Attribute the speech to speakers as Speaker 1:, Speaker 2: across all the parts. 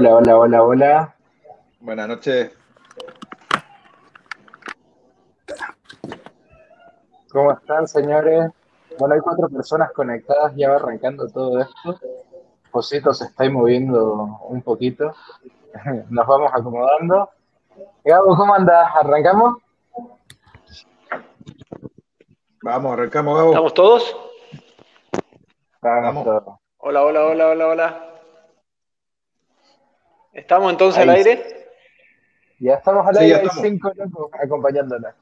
Speaker 1: Hola, hola, hola, hola.
Speaker 2: Buenas noches.
Speaker 1: ¿Cómo están, señores? Bueno, hay cuatro personas conectadas, ya va arrancando todo esto. Josito se está moviendo un poquito. Nos vamos acomodando. Gabo, ¿cómo andas? ¿Arrancamos?
Speaker 2: Vamos, arrancamos, Gabo.
Speaker 3: ¿Estamos todos?
Speaker 1: Vamos,
Speaker 2: Vamos.
Speaker 1: todos.
Speaker 3: Hola, hola, hola, hola, hola. ¿Estamos entonces
Speaker 1: Ahí
Speaker 3: al aire?
Speaker 1: Ya estamos al
Speaker 2: Sí,
Speaker 1: aire,
Speaker 2: ya
Speaker 1: hay
Speaker 2: estamos.
Speaker 1: cinco locos acompañándonos.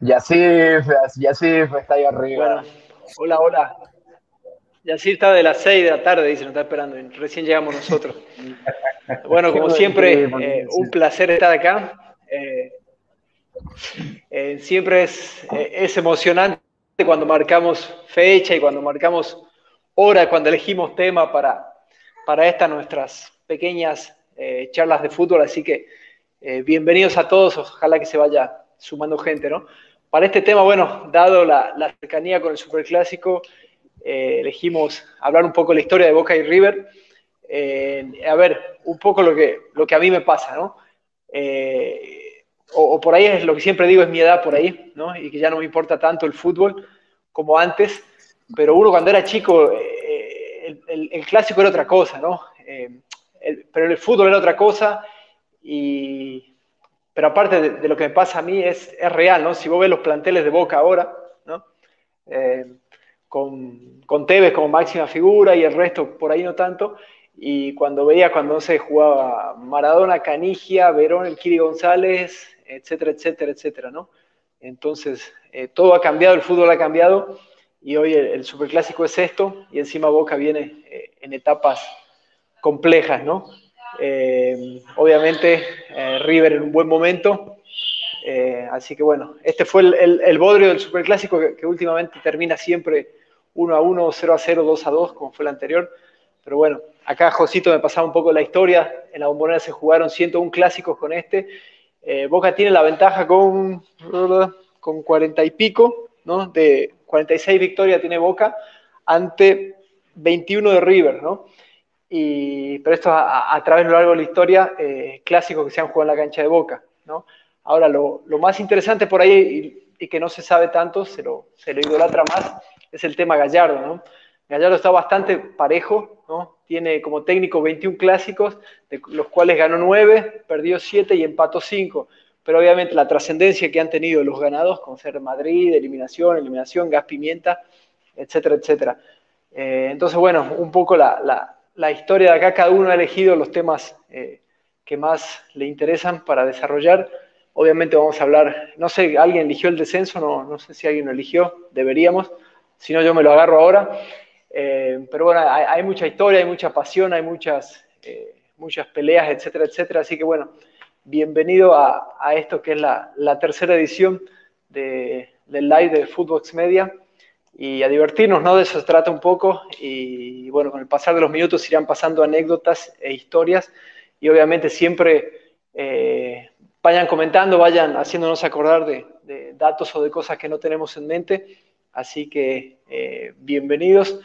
Speaker 1: Yacif, Yacif está ahí arriba.
Speaker 3: Bueno, hola, hola. Yacir está de las 6 de la tarde, dice, nos está esperando. Recién llegamos nosotros. Bueno, como siempre, eh, un placer estar acá. Eh, eh, siempre es, eh, es emocionante cuando marcamos fecha y cuando marcamos hora, cuando elegimos tema para, para estas nuestras pequeñas eh, charlas de fútbol. Así que eh, bienvenidos a todos, ojalá que se vaya sumando gente, ¿no? Para este tema, bueno, dado la, la cercanía con el Superclásico, eh, elegimos hablar un poco de la historia de Boca y River. Eh, a ver, un poco lo que, lo que a mí me pasa, ¿no? Eh, o, o por ahí es lo que siempre digo, es mi edad por ahí, ¿no? Y que ya no me importa tanto el fútbol como antes, pero uno cuando era chico, eh, el, el- el clásico era otra cosa, ¿no? Eh, pero el fútbol era otra cosa, y, pero aparte de, lo que me pasa a mí es, es real, ¿no? Si vos ves los planteles de Boca ahora, ¿no? Eh, con, con Tevez como máxima figura y el resto por ahí no tanto, y cuando veía cuando se jugaba Maradona, Canigia, Verón, el Kiri González, etcétera, etcétera, etcétera, ¿no? Entonces, eh, todo ha cambiado, el fútbol ha cambiado, y hoy el, el superclásico es esto, y encima Boca viene eh, en etapas complejas, ¿no? Eh, obviamente, eh, River en un buen momento, eh, así que bueno, este fue el, el, el bodrio del superclásico que, que últimamente termina siempre 1 a 1, 0 a 0, 2 a 2, como fue el anterior. Pero bueno, acá Josito me pasaba un poco la historia. En la bombonera se jugaron 101 clásicos con este. Eh, Boca tiene la ventaja con, con 40 y pico, ¿no? De 46 victorias tiene Boca ante 21 de River, ¿no? Y, pero esto a, a través de lo largo de la historia, eh, clásicos que se han jugado en la cancha de Boca, ¿no? Ahora, lo, lo más interesante por ahí, y, y, que no se sabe tanto, se lo, se lo idolatra más, es el tema Gallardo, ¿no? Gallardo está bastante parejo, ¿no? Tiene como técnico 21 clásicos, de los cuales ganó 9, perdió 7 y empató 5. Pero obviamente la trascendencia que han tenido los ganados, con ser Madrid, eliminación, eliminación, gas pimienta, etcétera, etcétera. Eh, entonces, bueno, un poco la, la, la, historia de acá, cada uno ha elegido los temas eh, que más le interesan para desarrollar. Obviamente vamos a hablar, no sé, ¿alguien eligió el descenso? No, sé si alguien lo eligió, deberíamos, si no yo me lo agarro ahora. Eh, pero bueno, hay, hay, mucha historia, hay mucha pasión, hay muchas, eh, muchas peleas, etcétera, etcétera. Así que bueno, bienvenido a, a esto que es la, la tercera edición de, del live de Footbox Media y a divertirnos, ¿no? De eso se trata un poco y bueno, con el pasar de los minutos irán pasando anécdotas e historias y obviamente siempre eh, vayan comentando, vayan haciéndonos acordar de, datos o de cosas que no tenemos en mente. Así que eh, bienvenidos,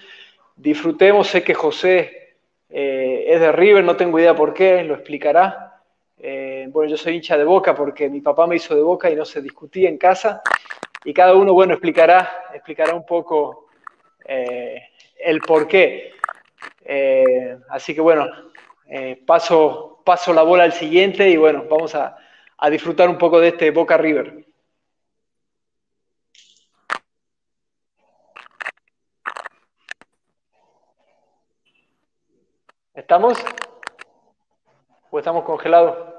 Speaker 3: disfrutemos, sé que José eh, es de River, no tengo idea por qué, lo explicará. Bueno, yo soy hincha de Boca porque mi papá me hizo de Boca y no se discutía en casa. Y cada uno, bueno, explicará, explicará un poco eh, el por qué. Eh, así que bueno, paso, paso la bola al siguiente y bueno, vamos a, a disfrutar un poco de este Boca River. ¿Estamos? ¿O estamos congelados?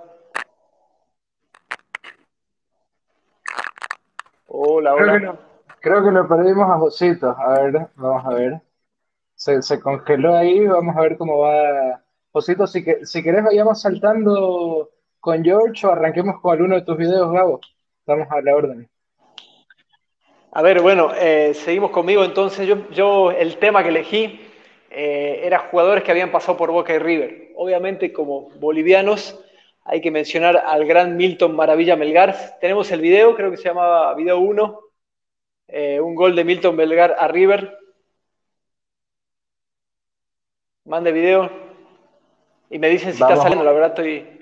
Speaker 3: Hola, hola.
Speaker 1: Creo que, lo, creo que lo perdimos a Josito. A ver, vamos a ver. Se, se, congeló ahí, vamos a ver cómo va. Josito, si, que, si querés vayamos saltando
Speaker 4: con George o arranquemos con alguno de tus videos, Gabo? Estamos a la orden.
Speaker 3: A ver, bueno, eh, seguimos conmigo entonces. Yo, yo el tema que elegí eh, era jugadores que habían pasado por Boca y River. Obviamente, como bolivianos, hay que mencionar al gran Milton Maravilla Melgar. Tenemos el video, creo que se llamaba video 1, eh, un gol de Milton Melgar a River. Mande video. Y me dicen si está saliendo, la verdad estoy...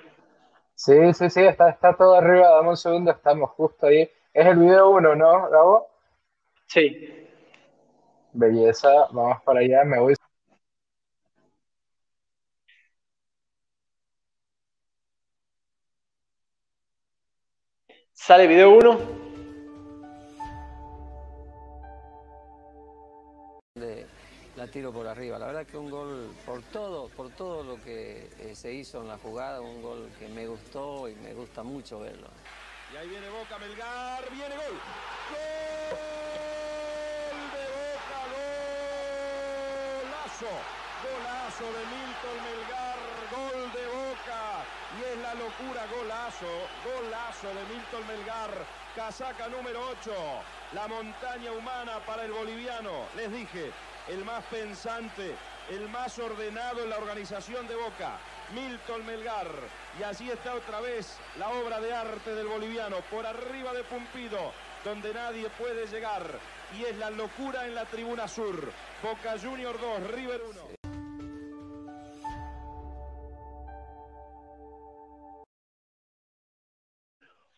Speaker 4: Sí, sí, sí, está, está todo arriba, dame un segundo, estamos justo ahí. Es el video 1, ¿no, Gabo?
Speaker 3: Sí.
Speaker 4: Belleza, vamos para allá, me voy
Speaker 3: Sale video 1.
Speaker 5: La tiro por arriba. La verdad que un gol por todo, por todo lo que eh, se hizo en la jugada, un gol que me gustó y me gusta mucho verlo.
Speaker 6: Y ahí viene Boca, Melgar, viene gol. Gol de Boca, golazo. Golazo de Milton Melgar. La locura, golazo, golazo de Milton Melgar. Casaca número 8. La montaña humana para el boliviano. Les dije, el más pensante, el más ordenado en la organización de Boca. Milton Melgar. Y allí está otra vez la obra de arte del boliviano, por arriba de Pumpido, donde nadie puede llegar. Y es la locura en la tribuna sur. Boca Junior 2, River 1.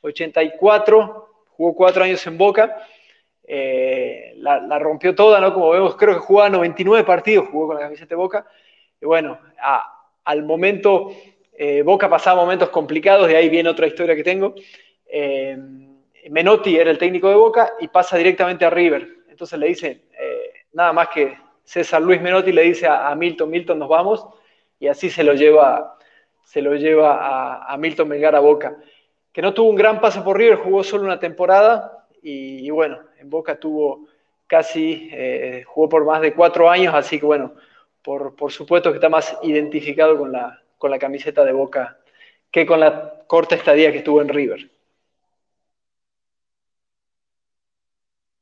Speaker 3: 84, jugó cuatro años en Boca, eh, la, rompió toda, ¿no? Como vemos, creo que jugaba 99 partidos, jugó con la camiseta de Boca. Y bueno, al momento, eh, Boca pasaba momentos complicados, de ahí viene otra historia que tengo. Eh, Menotti era el técnico de Boca y pasa directamente a River. Entonces le dice, nada más que César Luis Menotti le dice a, Milton, Milton, nos vamos, y así se lo lleva, se lo lleva a, a Milton Melgar a Boca que no tuvo un gran paso por River, jugó solo una temporada y, bueno, en Boca tuvo casi, eh, jugó por más de cuatro años, así que bueno, por, supuesto que está más identificado con la, con la camiseta de Boca que con la corta estadía que estuvo en River.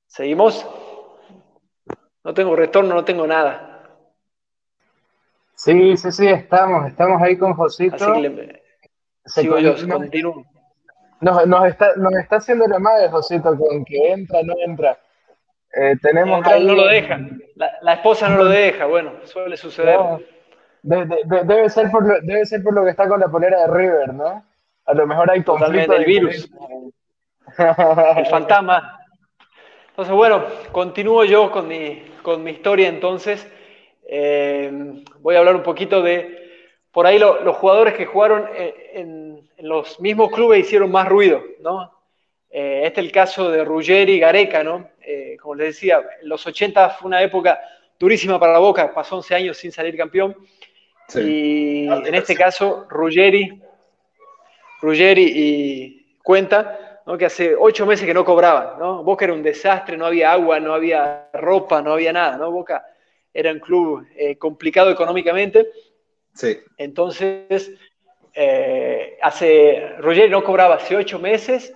Speaker 3: ¿Seguimos? No tengo retorno, no tengo nada.
Speaker 4: Sí, sí, sí, estamos, estamos ahí con Josito.
Speaker 3: Así que le, sigo yo, continúo.
Speaker 4: Nos, nos, está, nos está haciendo la madre, Josito, con que entra, no entra. Eh, tenemos
Speaker 3: no, no lo deja. La, esposa no lo deja, bueno, suele suceder.
Speaker 4: debe, ser por lo, debe ser por lo que está con la polera de River, ¿no? A lo mejor hay conflicto.
Speaker 3: el virus. el fantasma. Entonces, bueno, continúo yo con mi, con mi historia entonces. Eh, voy a hablar un poquito de, por ahí los jugadores que jugaron en en los mismos clubes hicieron más ruido, ¿no? Eh, este es el caso de Ruggeri y Gareca, ¿no? Eh, como les decía, los 80 fue una época durísima para la Boca, pasó 11 años sin salir campeón. Y en este caso, Ruggeri, Ruggeri y Cuenta, ¿no? que hace 8 meses que no cobraban, ¿no? Boca era un desastre, no había agua, no había ropa, no había nada, ¿no? Boca era un club eh, complicado económicamente. Entonces, eh, hace, Roger no cobraba hace ocho meses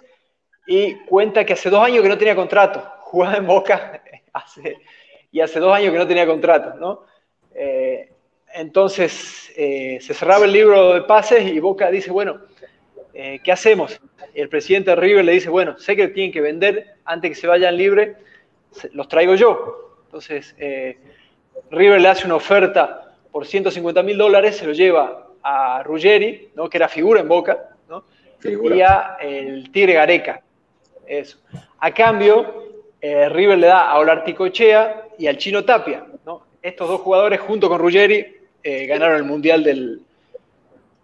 Speaker 3: y cuenta que hace dos años que no tenía contrato. Jugaba en Boca y hace dos años que no tenía contrato, ¿no? Eh, entonces eh, se cerraba el libro de pases y Boca dice, bueno, ¿qué hacemos? el presidente de River le dice, bueno, sé que tienen que vender antes que se vayan libre, los traigo yo. Entonces River le hace una oferta por 150 mil dólares, se lo lleva a Ruggeri, ¿no? que era figura en Boca, ¿no? y a el Tigre Gareca. Eso. A cambio, eh, River le da a Olarticochea y al Chino Tapia. ¿no? Estos dos jugadores, junto con Ruggeri, eh, ganaron el Mundial del,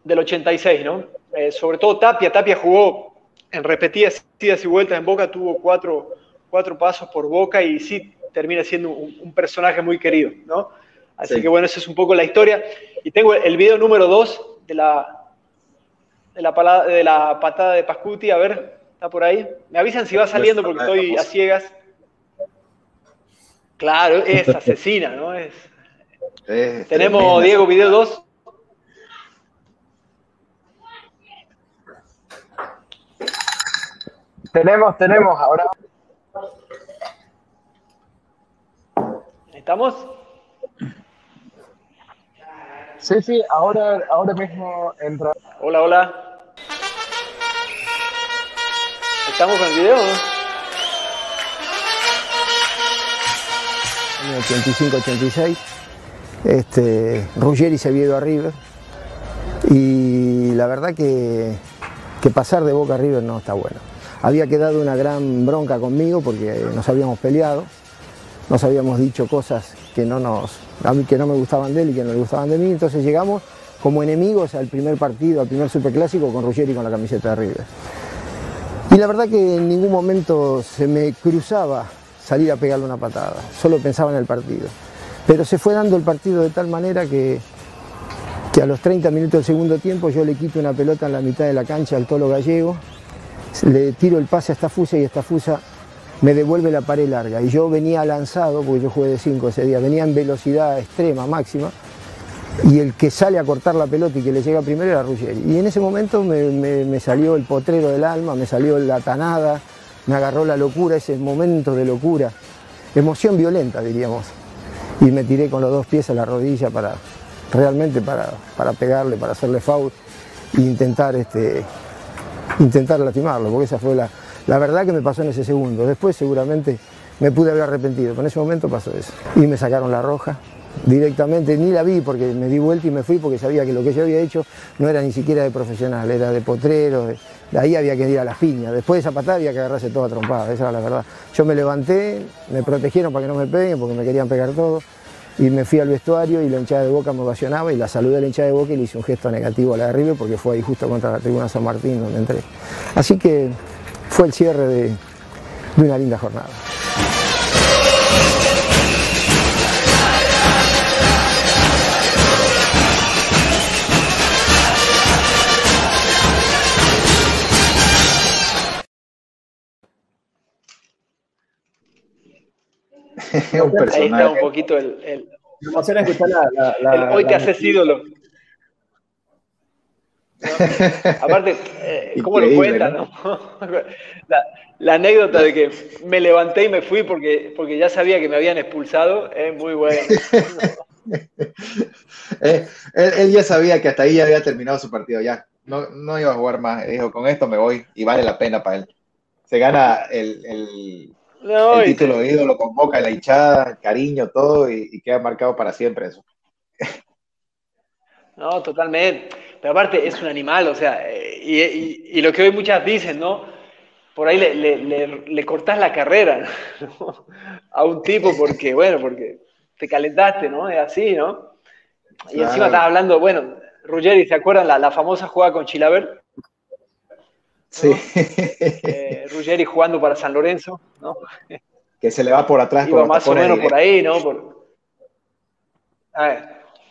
Speaker 3: del 86. ¿no? Eh, sobre todo Tapia. Tapia jugó en repetidas idas y vueltas en Boca, tuvo cuatro, cuatro pasos por Boca y sí termina siendo un, personaje muy querido. ¿no? Así que bueno, esa es un poco la historia. Y tengo el video número 2 de la, de, la de la patada de Pascuti. A ver, ¿está por ahí? Me avisan si va saliendo porque estoy a ciegas. Claro, es asesina, ¿no? Es, Tenemos, Diego, video 2.
Speaker 1: Tenemos, tenemos, ahora.
Speaker 3: ¿Estamos?
Speaker 1: Sí, sí, ahora, ahora mismo entra.
Speaker 3: Hola, hola. ¿Estamos en el video? ¿no?
Speaker 7: año 85-86. Este, Ruggeri se había ido a River y la verdad que, que pasar de Boca a River no está bueno. Había quedado una gran bronca conmigo porque nos habíamos peleado, nos habíamos dicho cosas que no, nos, a mí, que no me gustaban de él y que no le gustaban de mí, entonces llegamos como enemigos al primer partido, al primer superclásico con Ruggeri con la camiseta de River. Y la verdad que en ningún momento se me cruzaba salir a pegarle una patada, solo pensaba en el partido. Pero se fue dando el partido de tal manera que, que a los 30 minutos del segundo tiempo yo le quito una pelota en la mitad de la cancha al Tolo Gallego, le tiro el pase a Estafusa y Estafusa me devuelve la pared larga. Y yo venía lanzado, porque yo jugué de 5 ese día, venía en velocidad extrema, máxima, y el que sale a cortar la pelota y que le llega primero era Ruggeri. Y en ese momento me, salió el potrero del alma, me salió la tanada, me agarró la locura, ese momento de locura, emoción violenta diríamos. Y me tiré con los dos pies a la rodilla para realmente para, para pegarle, para hacerle foul e intentar, este, intentar lastimarlo, porque esa fue la, la verdad que me pasó en ese segundo. Después seguramente me pude haber arrepentido, pero en ese momento pasó eso. Y me sacaron la roja directamente, ni la vi porque me di vuelta y me fui porque sabía que lo que yo había hecho no era ni siquiera de profesional, era de potrero, de, ahí había que ir a las piñas. Después de esa patada había que agarrarse toda trompada, esa era la verdad. Yo me levanté, me protegieron para que no me peguen porque me querían pegar todo y me fui al vestuario y la hinchada de Boca me ovacionaba y la saludé a la hinchada de Boca y le hice un gesto negativo a la de River porque fue ahí justo contra la tribuna San Martín donde entré. Así que fue el cierre de, de una linda jornada.
Speaker 2: Un
Speaker 3: Ahí está un poquito el, el-
Speaker 4: Me emociona escuchar la, la- la-
Speaker 3: el hoy te haces ídolo. Aparte, eh, ¿cómo lo cuentan? no? La, la anécdota de que me levanté y me fui porque, porque ya sabía que me habían expulsado es muy buena.
Speaker 2: Eh, él, él ya sabía que hasta ahí ya había terminado su partido, ya. No, no iba a jugar más. Dijo, con esto me voy y vale la pena para él. Se gana el, el-
Speaker 3: No,
Speaker 2: el
Speaker 3: y-
Speaker 2: título de ídolo, convoca la hinchada, cariño, todo, y, y queda marcado para siempre eso.
Speaker 3: No, totalmente. Pero aparte es un animal, o sea, y, y- y lo que hoy muchas dicen, ¿no? Por ahí le, le, le- le cortás la carrera ¿no? a un tipo porque, bueno, porque te calentaste, ¿no? Es así, ¿no? Y
Speaker 2: Claro.
Speaker 3: encima estás hablando, bueno, Ruggeri, ¿se acuerdan la, la famosa jugada con Chilaver?
Speaker 2: Sí.
Speaker 3: Eh, Ruggeri jugando para San Lorenzo, ¿no?
Speaker 2: que se le va por atrás.
Speaker 3: Iba más o menos por ahí, ¿no? Por- A ver,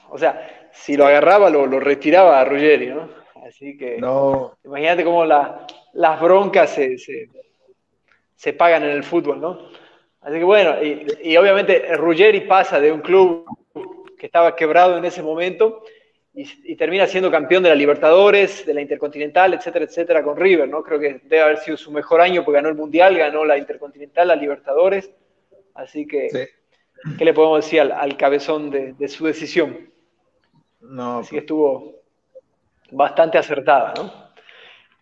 Speaker 3: o sea, si lo agarraba, lo, lo retiraba a Ruggeri, ¿no? Así que...
Speaker 2: No,
Speaker 3: Imagínate cómo la- las broncas se, se- se pagan en el fútbol, ¿no? Así que bueno, y, y obviamente Ruggeri pasa de un club que estaba quebrado en ese momento y, y termina siendo campeón de la Libertadores, de la Intercontinental, etcétera, etcétera, con River, ¿no? Creo que debe haber sido su mejor año porque ganó el Mundial, ganó la Intercontinental, la Libertadores. Así que,
Speaker 2: sí.
Speaker 3: ¿qué le podemos decir al, al cabezón de, de su decisión?
Speaker 2: No,
Speaker 3: Así que estuvo bastante acertada, ¿no?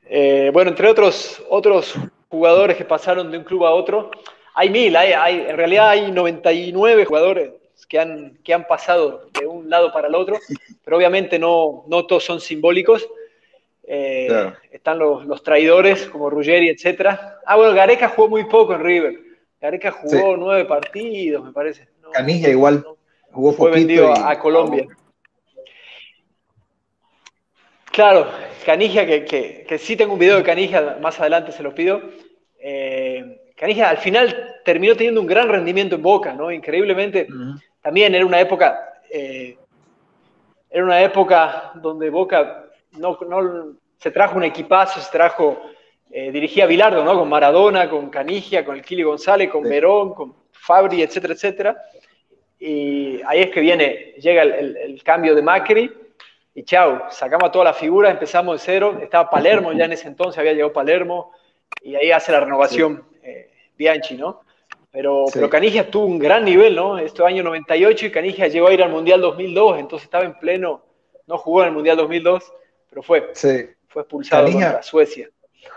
Speaker 3: Eh, bueno, entre otros, otros jugadores que pasaron de un club a otro, hay mil, hay, hay- en realidad hay 99 jugadores que han, que han pasado de un lado para el otro, pero obviamente no, no todos son simbólicos. Eh,
Speaker 2: Claro.
Speaker 3: Están los, los traidores como Ruggeri, etcétera. Ah, bueno, Gareca jugó muy poco en River. Gareca jugó nueve partidos, me parece. No,
Speaker 2: Canilla igual.
Speaker 3: no,
Speaker 2: Jugó
Speaker 3: fue
Speaker 2: poquito
Speaker 3: vendido
Speaker 2: y-
Speaker 3: a, a Colombia. Claro, Canija, que, que, que sí tengo un video de Canija, más adelante se los pido. Eh, al final terminó teniendo un gran rendimiento en Boca, ¿no? Increíblemente. También era una época, eh, era una época donde Boca no, no- se trajo un equipazo, se trajo, eh, dirigía a Bilardo, ¿no? Con Maradona, con Canigia, con el Kili González, con
Speaker 2: Sí.
Speaker 3: Verón, con Fabri, etcétera, etcétera. Y ahí es que viene, llega el, el- el cambio de Macri y chau, sacamos a todas las figuras, empezamos de cero. Estaba Palermo ya en ese entonces, había llegado Palermo. y ahí hace la renovación eh, Bianchi, ¿no? Pero,
Speaker 2: Sí.
Speaker 3: pero Canigia tuvo un gran nivel, ¿no? Esto año 98 y Canigia llegó a ir al Mundial 2002, entonces estaba en pleno, no jugó en el Mundial 2002, pero fue,
Speaker 2: Sí,
Speaker 3: fue expulsado contra Suecia.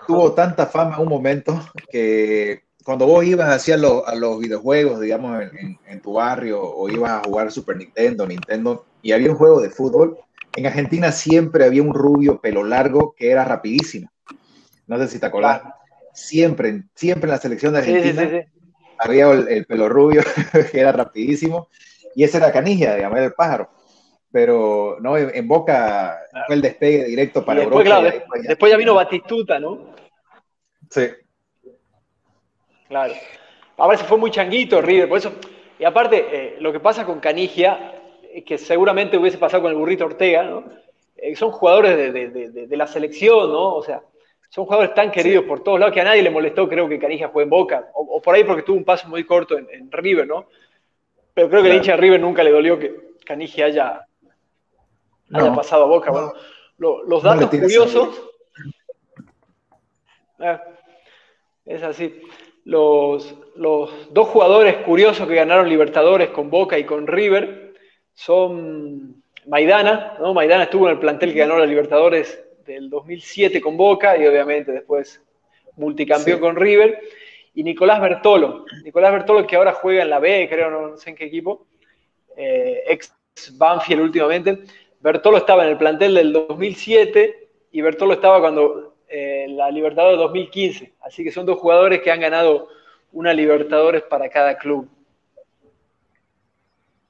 Speaker 2: tuvo tanta fama en un momento que cuando vos ibas hacia los, a los videojuegos, digamos, en, en- en tu barrio, o ibas a jugar Super Nintendo, Nintendo, y había un juego de fútbol, en Argentina siempre había un rubio pelo largo que era rapidísimo. No sé si te acordás. Siempre, siempre en la selección de
Speaker 3: sí,
Speaker 2: Argentina
Speaker 3: sí, sí.
Speaker 2: había el, el pelo rubio que era rapidísimo, y ese era digamos, era el pájaro. Pero no, en, en Boca fue el despegue directo
Speaker 3: Y
Speaker 2: para
Speaker 3: después,
Speaker 2: Europa.
Speaker 3: claro, de-
Speaker 2: ya-
Speaker 3: después ya vino Batistuta, ¿no?
Speaker 2: Sí.
Speaker 3: Claro. Ahora se fue muy changuito River, por eso. Y aparte, eh, lo que pasa con Canigia, que seguramente hubiese pasado con el burrito Ortega, ¿no? Eh, son jugadores de, de- de- la selección, ¿no? O sea, son jugadores tan queridos por todos lados que a nadie le molestó, creo que Canigia fue en Boca, o, o por ahí porque tuvo un paso muy corto en, en River, ¿no? Pero creo que el hincha de River nunca le dolió que Canigia haya, haya pasado a Boca.
Speaker 2: no.
Speaker 3: Bueno, lo- los datos curiosos. Ah, es así. Los, los dos jugadores curiosos que ganaron Libertadores con Boca y con River son Maidana, ¿no? Maidana estuvo en el plantel que ganó la Libertadores del 2007 con Boca y obviamente después multicampeón
Speaker 2: Sí.
Speaker 3: con River. Y Nicolás Bertolo. Nicolás Bertolo que ahora juega en la B, creo, no, no sé en qué equipo. eh, ex Banfield últimamente. Bertolo estaba en el plantel del 2007 y Bertolo estaba cuando eh, la Libertadores 2015. Así que son dos jugadores que han ganado una Libertadores para cada club.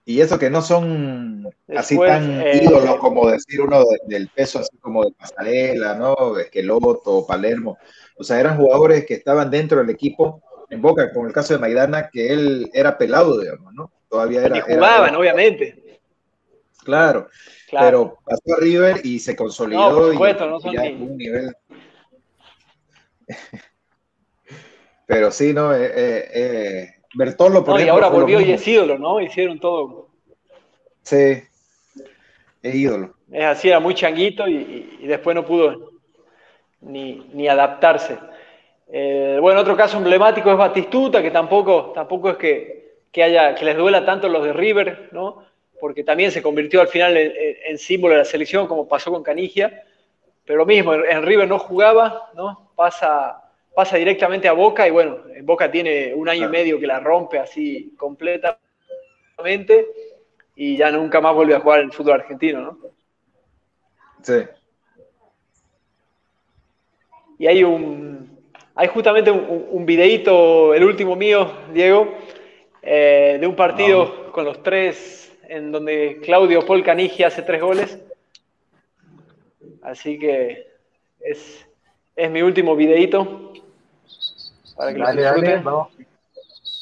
Speaker 2: Y eso que no son así tan
Speaker 3: eh,
Speaker 2: ídolos como decir uno de- del peso, así como de Pasarela, ¿no? Esqueloto, Palermo. O sea, eran jugadores que estaban dentro del equipo en Boca, como el caso de Maidana, que él era pelado, digamos, ¿no? Todavía era.
Speaker 3: y jugaban,
Speaker 2: era-
Speaker 3: obviamente.
Speaker 2: Claro,
Speaker 3: Claro.
Speaker 2: pero pasó a River y se consolidó.
Speaker 3: No, por
Speaker 2: y-
Speaker 3: supuesto, no
Speaker 2: y
Speaker 3: son
Speaker 2: ya
Speaker 3: ni-
Speaker 2: fue un nivel. pero sí, ¿no? Eh, eh, eh, Bertolo, por
Speaker 3: No, y ahora volvió y es ídolo, ¿no? Hicieron todo.
Speaker 2: Sí, es ídolo.
Speaker 3: Es así, era muy changuito y, y- después no pudo ni, ni adaptarse. Eh, bueno, otro caso emblemático es Batistuta, que tampoco, tampoco es que, que haya, que les duela tanto los de River, ¿no? Porque también se convirtió al final en, en- en símbolo de la selección, como pasó con Canigia. Pero lo mismo, en, en River no jugaba, ¿no? Pasa, pasa directamente a Boca y bueno, en Boca tiene un año y medio que la rompe así completamente y ya nunca más vuelve a jugar en el fútbol argentino, ¿no?
Speaker 2: Sí.
Speaker 3: Y hay un, hay justamente un, un- videíto, el último mío, Diego, eh, de un partido con los tres, en donde Claudio Paul Canigia hace tres goles. Así que es, es mi último videíto para que
Speaker 1: Dale, dale, vamos,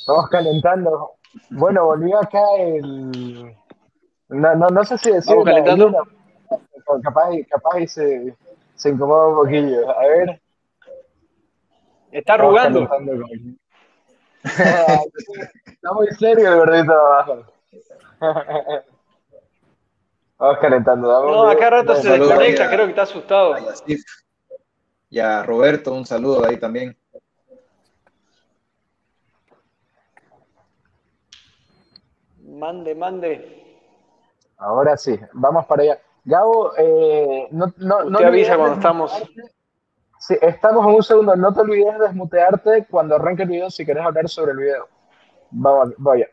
Speaker 1: vamos calentando. Bueno, volvió acá el. No, no, no sé si decir.
Speaker 3: Vamos calentando.
Speaker 1: Capaz, capaz se, se incomoda un poquillo. A ver.
Speaker 3: Está
Speaker 1: vamos
Speaker 3: arrugando.
Speaker 1: Está muy serio el gordito de abajo. Vamos calentando. un
Speaker 3: No, acá rato se desconecta,
Speaker 2: a-
Speaker 3: creo que está asustado.
Speaker 2: a y a Roberto, un saludo ahí también.
Speaker 3: Mande, mande.
Speaker 1: Ahora sí, vamos para allá. Gabo, eh, no, no, no te
Speaker 3: avisa cuando estamos.
Speaker 1: Sí, estamos en un segundo. No te olvides de desmutearte cuando arranque el video si querés hablar sobre el video. Vamos, vaya.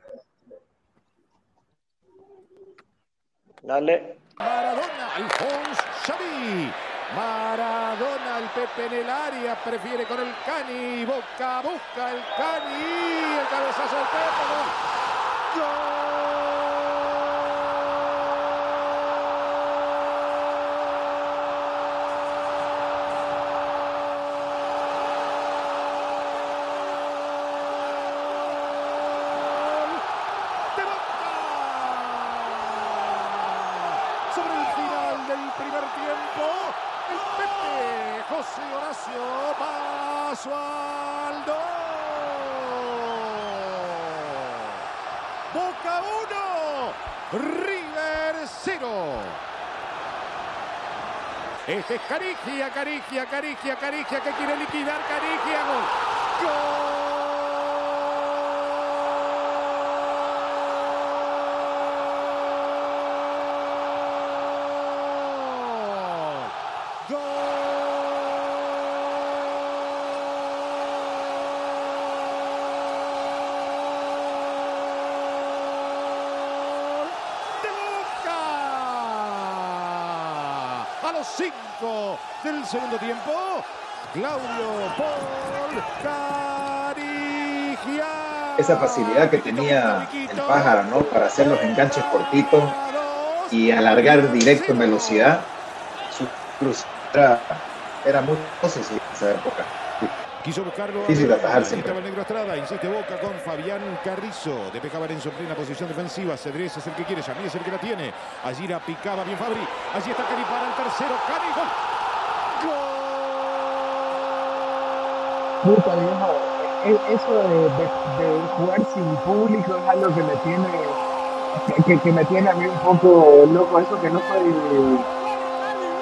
Speaker 3: Dale.
Speaker 8: Maradona, Alphonse Xavi. Maradona, el Pepe en el área, prefiere con el Cani. Boca, busca el Cani. El cabezazo del Pepe. de Boca. Sobre el final del primer tiempo, el Pepe José Horacio Basualdo. Boca 1, River 0. Este es Carigia, Carigia, Carigia, que quiere liquidar Carigia. Gol. 5 del segundo tiempo. Claudio Paul Carigia.
Speaker 2: Esa facilidad que tenía el pájaro, ¿no? Para hacer los enganches cortitos y alargar directo en velocidad. Su cruz era, era muy en esa época.
Speaker 8: Quiso buscarlo.
Speaker 2: Difícil de atajar siempre.
Speaker 8: estaba el negro Estrada. Insiste Boca con Fabián Carrizo. De Pecaba en su plena posición defensiva. Cedrés es el que quiere. Yamil es el que la tiene. Allí la picaba bien Fabri. Allí está Cari para el tercero. Cari. Gol.
Speaker 4: Puta viejo, eso de, de- de jugar sin público es algo que me tiene que- que, que me tiene a mí un poco loco, eso que no soy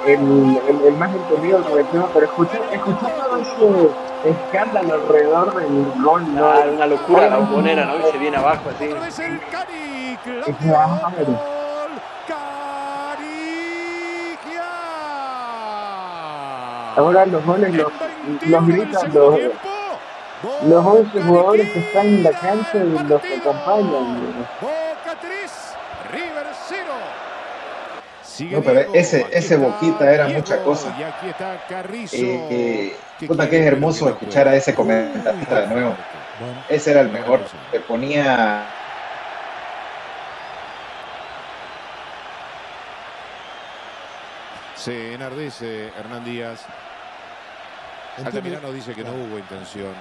Speaker 4: el, el, el más entendido del tema, pero escuchar, escuchar todo ese escándalo alrededor del gol, ¿no?
Speaker 3: Ah, una locura la bombonera, ¿no? Y se viene abajo así.
Speaker 8: Vez el Cari. Claudio
Speaker 4: Claro. Ahora los goles los,
Speaker 8: En 21
Speaker 4: los gritan los, los
Speaker 8: Gol
Speaker 4: 11 jugadores que están en la cancha y los que acompañan
Speaker 8: 3, River 0. Sigue
Speaker 2: No, pero ese- ese Boquita era
Speaker 8: Diego,
Speaker 2: mucha cosa.
Speaker 8: Y aquí está Carrizo.
Speaker 2: Eh, eh,
Speaker 8: que
Speaker 2: puta, que es hermoso escuchar a ese comentarista de nuevo. Ese era el mejor. Te ponía
Speaker 8: Se enardece Hernán Díaz. Altamirano dice que no hubo intención.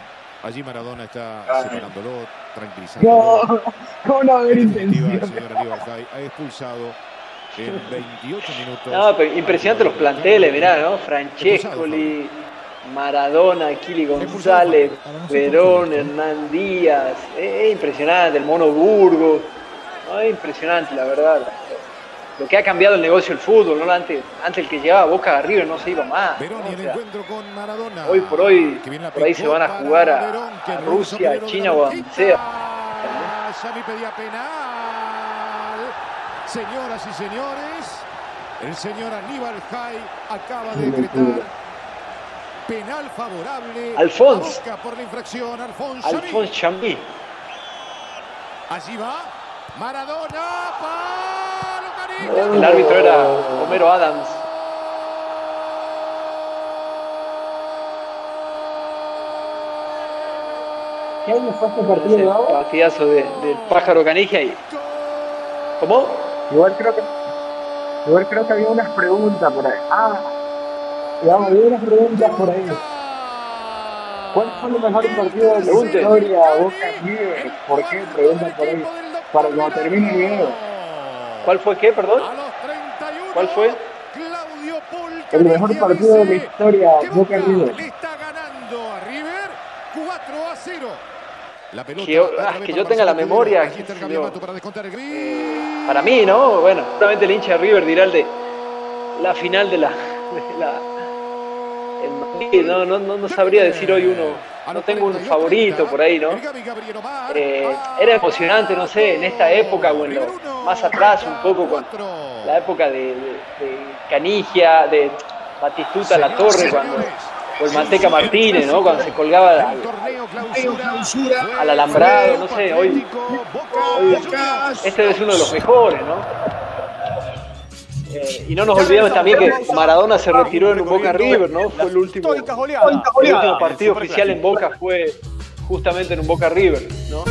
Speaker 8: Allí Maradona está separándolo, tranquilizándolo.
Speaker 4: No, ¿cómo no haber intención?
Speaker 8: ha expulsado en 28 minutos.
Speaker 3: No, pero impresionante los planteles, mirá, ¿no? Francescoli, Maradona, Kili González, Verón, Hernán Díaz. Es, es impresionante, el Mono Burgos. No, es impresionante, la verdad. Lo que ha cambiado el negocio del fútbol, ¿no? Antes, antes el que llevaba Boca a River no se iba más. ¿no? O
Speaker 8: el
Speaker 3: sea,
Speaker 8: encuentro con Maradona.
Speaker 3: hoy por hoy, por ahí se van a jugar a- Rusia, China o a donde sea.
Speaker 8: Xavi pedía penal. Señoras y señores, el señor Aníbal Jai acaba de decretar penal favorable
Speaker 3: Alfons.
Speaker 8: a Boca por la infracción. Alfons Xavi.
Speaker 3: Alphonse Chambí.
Speaker 8: Allí va Maradona. Palo.
Speaker 3: El árbitro era Homero Adams.
Speaker 4: ¿Qué año fue este partido,
Speaker 3: Ese partidazo de- del pájaro canigia y. ¿Cómo?
Speaker 4: Igual creo que igual creo que había unas preguntas por ahí. Ah, Gabo, había unas preguntas por ahí. ¿Cuál fue el mejor partido de la historia Boca River? ¿Por qué? Preguntan por ahí. Para cuando termine el video.
Speaker 3: ¿Cuál fue qué, perdón?
Speaker 8: A los 31,
Speaker 3: ¿Cuál fue?
Speaker 4: El mejor partido de la historia Boca River.
Speaker 8: le está ganando a River 4 a 0. La pelota
Speaker 3: Que ah, que yo tenga la memoria.
Speaker 8: Aquí para descontar el
Speaker 3: Eh, para mí, ¿no? Bueno, seguramente el hincha de River dirá el de la final de la. de la- el Madrid, no, no, no, no sabría decir hoy uno. No tengo un favorito por ahí, ¿no? Eh, era emocionante, no sé, en esta época o en lo más atrás, un poco con la época de, de- de Canigia, de Batistuta La Torre, cuando, o el Manteca Martínez, ¿no? Cuando se colgaba al, al alambrado, no sé, hoy, hoy este es uno de los mejores, ¿no? Eh, y no nos olvidemos también que Maradona se retiró en un Boca River, ¿no? Fue el último, el último partido oficial en Boca fue justamente en un Boca River, ¿no?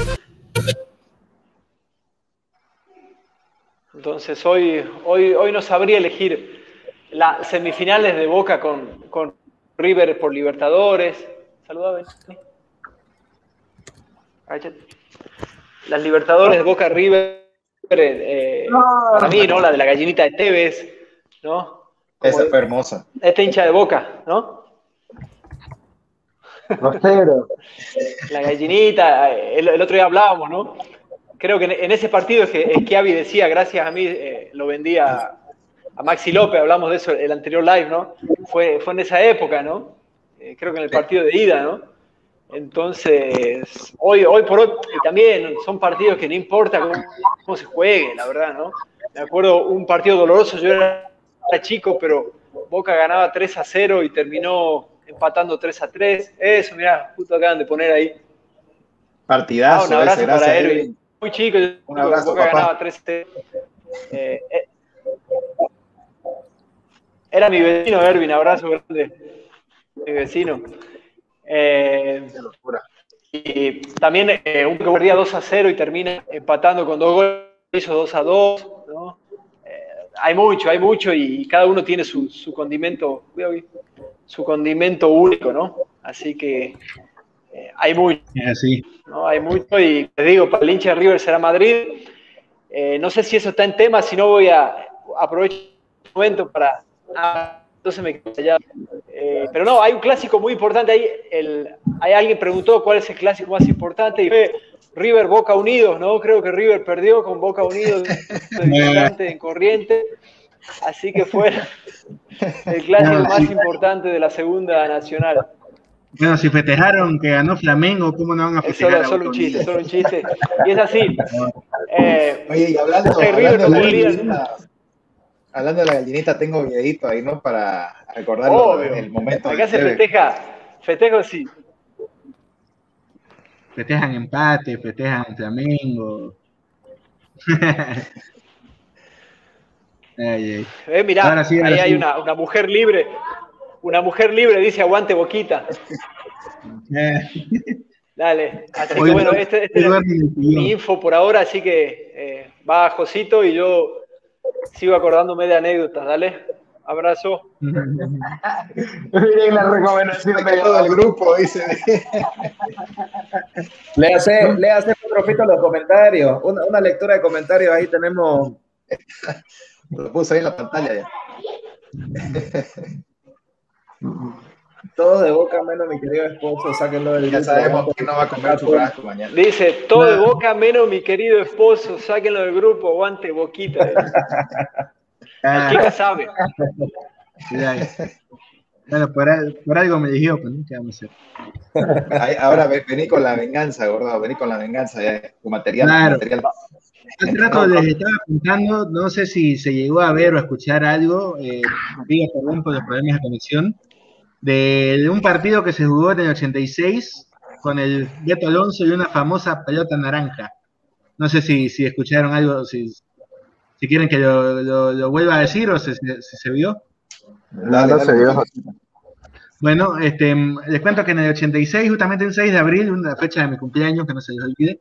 Speaker 3: Entonces hoy, hoy, hoy no sabría elegir las semifinales de Boca con, con River por Libertadores. Saluda. Las Libertadores de Boca River, eh, para mí, ¿no? La de la gallinita de Tevez, ¿no? Como
Speaker 2: Esa fue hermosa.
Speaker 3: este hincha de Boca, ¿no?
Speaker 4: Rostero.
Speaker 3: La gallinita, el, el otro día hablábamos, ¿no? Creo que en, en ese partido es que Schiavi decía, gracias a mí eh, lo vendía a Maxi López, hablamos de eso el anterior live, ¿no? Fue, fue en esa época, ¿no? Eh, creo que en el partido de ida, ¿no? Entonces, hoy, hoy por hoy, también son partidos que no importa cómo, cómo se juegue, la verdad, ¿no? Me acuerdo un partido doloroso, yo era chico, pero Boca ganaba 3 a 0 y terminó empatando 3 a 3. Eso, mirá, justo acaban de poner ahí.
Speaker 2: Partidazo.
Speaker 3: Ah, un abrazo
Speaker 2: ese,
Speaker 3: para
Speaker 2: gracias.
Speaker 3: Erwin. Muy chico,
Speaker 2: Un abrazo,
Speaker 3: Boca
Speaker 2: papá.
Speaker 3: ganaba 3 a 0. Eh, eh, era mi vecino, Erwin, abrazo grande. Mi vecino. Eh, y también eh, un que perdía 2 a 0 y termina empatando con dos goles, hizo 2 a 2. ¿no? Eh, hay mucho, hay mucho y cada uno tiene su, su condimento, su condimento único, ¿no? Así que eh, hay mucho,
Speaker 9: así.
Speaker 3: ¿no? Hay mucho y te digo, para el hincha de River será Madrid. Eh, no sé si eso está en tema, si no voy a aprovechar el momento para... Ah, entonces me quedo callado. Eh, pero no, hay un clásico muy importante ahí. El, hay alguien preguntó cuál es el clásico más importante y fue River Boca Unidos, ¿no? Creo que River perdió con Boca Unidos en corriente. Así que fue el clásico
Speaker 9: No,
Speaker 3: más
Speaker 9: sí.
Speaker 3: importante de la segunda nacional.
Speaker 9: Bueno, si festejaron que ganó Flamengo, ¿cómo no van a
Speaker 3: Es
Speaker 9: festejar?
Speaker 3: solo,
Speaker 9: a
Speaker 3: solo un chiste, solo un chiste. Y es así. Eh,
Speaker 2: Oye, y hablando,
Speaker 3: Este River
Speaker 2: hablando, de la hablando de la gallinita, tengo videito ahí, ¿no? Para recordar
Speaker 3: Obvio.
Speaker 2: el momento.
Speaker 3: Acá se festeja, festejo sí.
Speaker 9: Festejan empate, festejan Flamengo. ay, ay.
Speaker 3: Eh, mirá,
Speaker 9: Ahora sí, ahora
Speaker 3: ahí hay una, una mujer libre. Una mujer libre dice aguante boquita. Dale. Así que bueno,
Speaker 9: no-
Speaker 3: este, este
Speaker 9: en el
Speaker 3: mi info por ahora, así que eh, va Josito y yo sigo acordándome de anécdotas, dale. Abrazo.
Speaker 1: Miren la recomendación de
Speaker 2: todo el grupo dice.
Speaker 10: Léase, léase, Profito, los comentarios. Una, una lectura de comentarios. Ahí tenemos.
Speaker 2: Lo puse ahí en la pantalla ya.
Speaker 10: Todos de boca menos mi querido esposo. Sáquenlo del
Speaker 2: Ya
Speaker 10: grupo.
Speaker 2: sabemos quién no va a comer churrasco mañana.
Speaker 3: Dice, todo de boca menos mi querido esposo, sáquenlo del grupo, aguante boquita.
Speaker 9: Ah,
Speaker 3: Chica sabe.
Speaker 9: sí. Bueno, por, por algo me eligió, ¿no? ¿Qué vamos a hacer?
Speaker 2: Ahora ve- vení con la venganza, gordo. Vení con la venganza ya. Tu material. tu
Speaker 9: Claro.
Speaker 2: material.
Speaker 9: Hace rato les estaba preguntando, no sé si se llegó a ver o a escuchar algo, eh, pido perdón por los problemas de conexión, de, de un partido que se jugó en el 86 con el Beto Alonso y una famosa pelota naranja. No sé si, si escucharon algo, si, si quieren que lo, lo- lo vuelva a decir o si se, si se vio.
Speaker 1: No
Speaker 2: dale,
Speaker 1: se.
Speaker 2: José.
Speaker 9: Bueno, este, les cuento que en el 86, justamente el 6 de abril, una fecha de mi cumpleaños, que no se les olvide,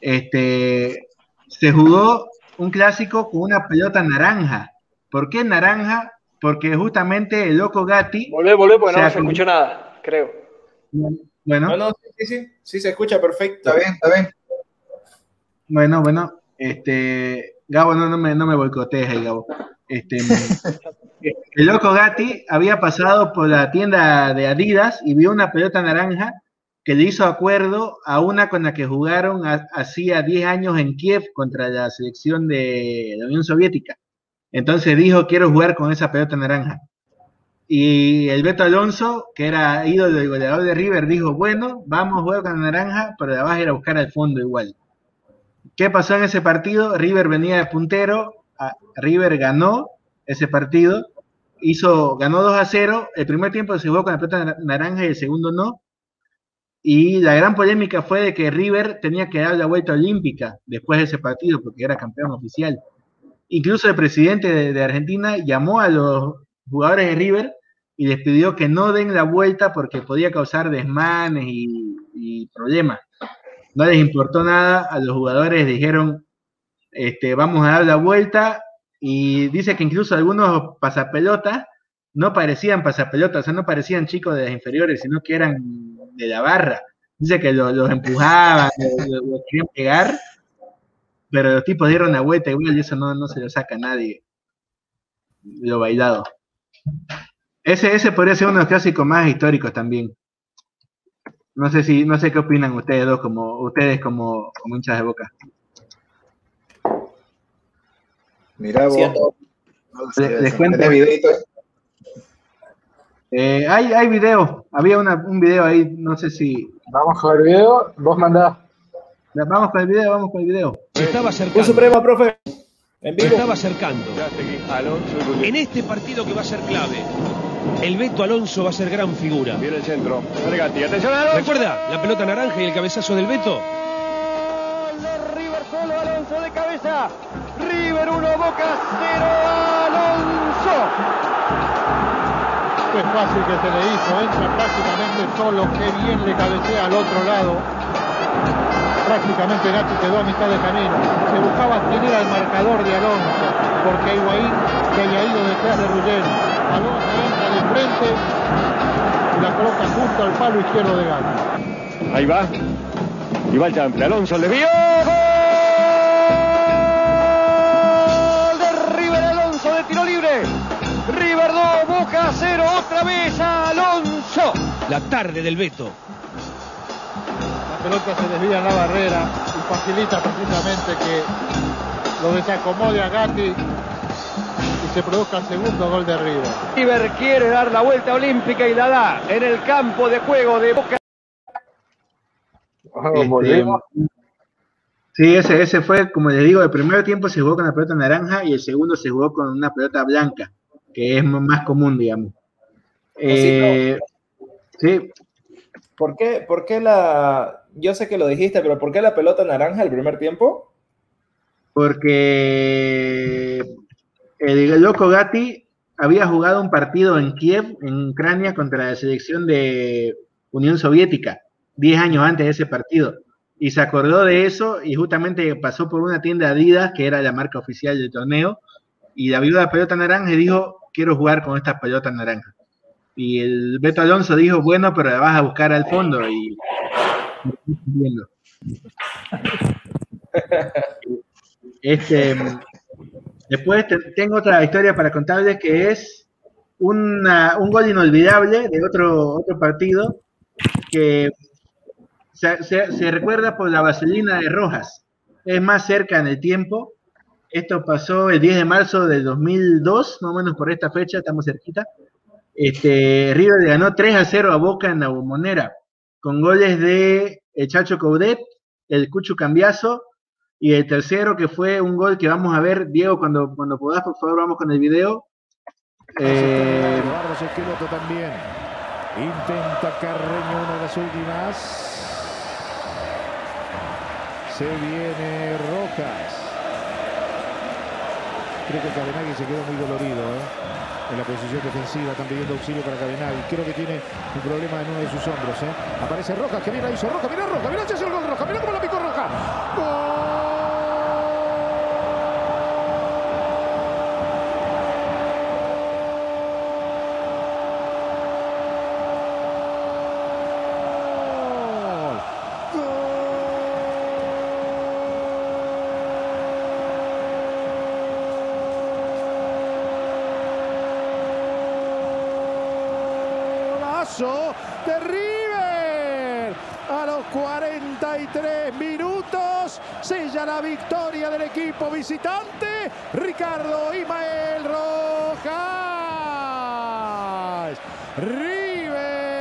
Speaker 9: este, se jugó un clásico con una pelota naranja. ¿Por qué naranja? Porque justamente el loco Gatti,
Speaker 3: Volvé, volvé, porque no se escuchó nada, creo.
Speaker 9: bueno,
Speaker 10: No, no, sí, sí, sí, sí, se escucha perfecto.
Speaker 2: Está bien, está bien.
Speaker 9: bueno, bueno, este, Gabo, no, no me, no me boicotees ahí, Gabo. Este, el loco Gatti había pasado por la tienda de Adidas y vio una pelota naranja que le hizo acuerdo a una con la que jugaron ha- hacía 10 años en Kiev contra la selección de la Unión Soviética. Entonces dijo, quiero jugar con esa pelota naranja. Y el Beto Alonso, que era ídolo del goleador de River, dijo, bueno, vamos a jugar con la naranja, pero la vas a ir a buscar al fondo igual. ¿Qué pasó en ese partido? River venía de puntero, River ganó ese partido, hizo, ganó 2 a 0, el primer tiempo se jugó con la pelota nar- naranja y el segundo no, y la gran polémica fue de que River tenía que dar la vuelta olímpica después de ese partido porque era campeón oficial. Incluso el presidente de, Argentina llamó a los jugadores de River y les pidió que no den la vuelta porque podía causar desmanes y, problemas. No les importó nada, a los jugadores dijeron, este, vamos a dar la vuelta y dice que incluso algunos pasapelotas no parecían pasapelotas, o sea, no parecían chicos de las inferiores, sino que eran de la barra. Dice que lo- los empujaban, los, los- los querían pegar, pero los tipos dieron la vuelta igual y eso no, no se lo saca a nadie, lo bailado. Ese, ese podría ser uno de los clásicos más históricos también. No sé si, no sé qué opinan ustedes dos, como ustedes como, como hinchas de boca.
Speaker 2: Mirá vos.
Speaker 9: Les, les cuento. Eh, hay, hay video, había una, un video ahí, no sé si.
Speaker 4: Vamos con el video, vos mandás.
Speaker 9: Vamos con el video, vamos con el video.
Speaker 11: Se estaba acercando.
Speaker 10: Un supremo, profe. En
Speaker 11: Se estaba acercando. En este partido que va a ser clave, el Beto Alonso va a ser gran figura.
Speaker 12: Viene el centro. Atención Alonso.
Speaker 11: ¿Recuerda la pelota naranja y el cabezazo del Beto?
Speaker 12: de River solo Alonso de cabeza. River 1, Boca 0, Alonso.
Speaker 13: Qué fácil que se le hizo, entra prácticamente solo, qué bien le cabecea al otro lado. Prácticamente Gatti quedó a mitad de camino. Se buscaba quién era el marcador de Alonso, porque Higuaín se había ido detrás de Ruggeri. Alonso entra de frente y la coloca justo al palo izquierdo de Gatti.
Speaker 12: Ahí va. Y va el chample. Alonso le vio. ¡Gol de River Alonso de tiro libre! River 2, Boca 0, otra vez Alonso.
Speaker 11: La tarde del Beto.
Speaker 13: La pelota se desvía en la barrera y facilita precisamente que lo desacomode a Gatti y se produzca el segundo gol de River.
Speaker 12: River quiere dar la vuelta olímpica y la da en el campo de juego de Boca.
Speaker 9: Este,
Speaker 4: volvemos.
Speaker 9: sí, ese, ese fue, como les digo, el primer tiempo se jugó con la pelota naranja y el segundo se jugó con una pelota blanca, que es más común, digamos. Eh, sí,
Speaker 10: ¿Por qué, ¿Por qué la.? Yo sé que lo dijiste, pero ¿por qué la pelota naranja el primer tiempo?
Speaker 9: porque el loco Gatti había jugado un partido en Kiev, en Ucrania, contra la selección de Unión Soviética, 10 años antes de ese partido. Y se acordó de eso y justamente pasó por una tienda Adidas, que era la marca oficial del torneo, y la vio la pelota naranja y dijo, quiero jugar con esta pelota naranja. Y el Beto Alonso dijo, bueno, pero la vas a buscar al fondo y... Este, después te- tengo otra historia para contarles que es una- un gol inolvidable de otro, otro partido que se, se- se recuerda por la vaselina de Rojas. Es más cerca en el tiempo. Esto pasó el 10 de marzo del 2002, más o menos por esta fecha, estamos cerquita. Este, River le ganó 3 a 0 a Boca en la Bombonera, con goles de el Chacho Coudet, el Cucho Cambiazo y el tercero que fue un gol que vamos a ver, Diego, cuando, cuando podás, por favor, vamos con el video. Eh,
Speaker 8: Eduardo Esqueloto también. Intenta Carreño una de las últimas. Se viene Rojas. Creo que Cabenagui se quedó muy dolorido ¿eh? En la posición defensiva. Están pidiendo auxilio para Cabenagui. Creo que tiene un problema en uno de sus hombros. ¿eh? Aparece Rojas, que viene ahí, hizo Rojas. Mira Rojas, mira hace el gol Rojas. Mira cómo la picó Rojas. Golazo de River. A los 43 minutos la victoria del equipo visitante. Ricardo Ismael Rojas. River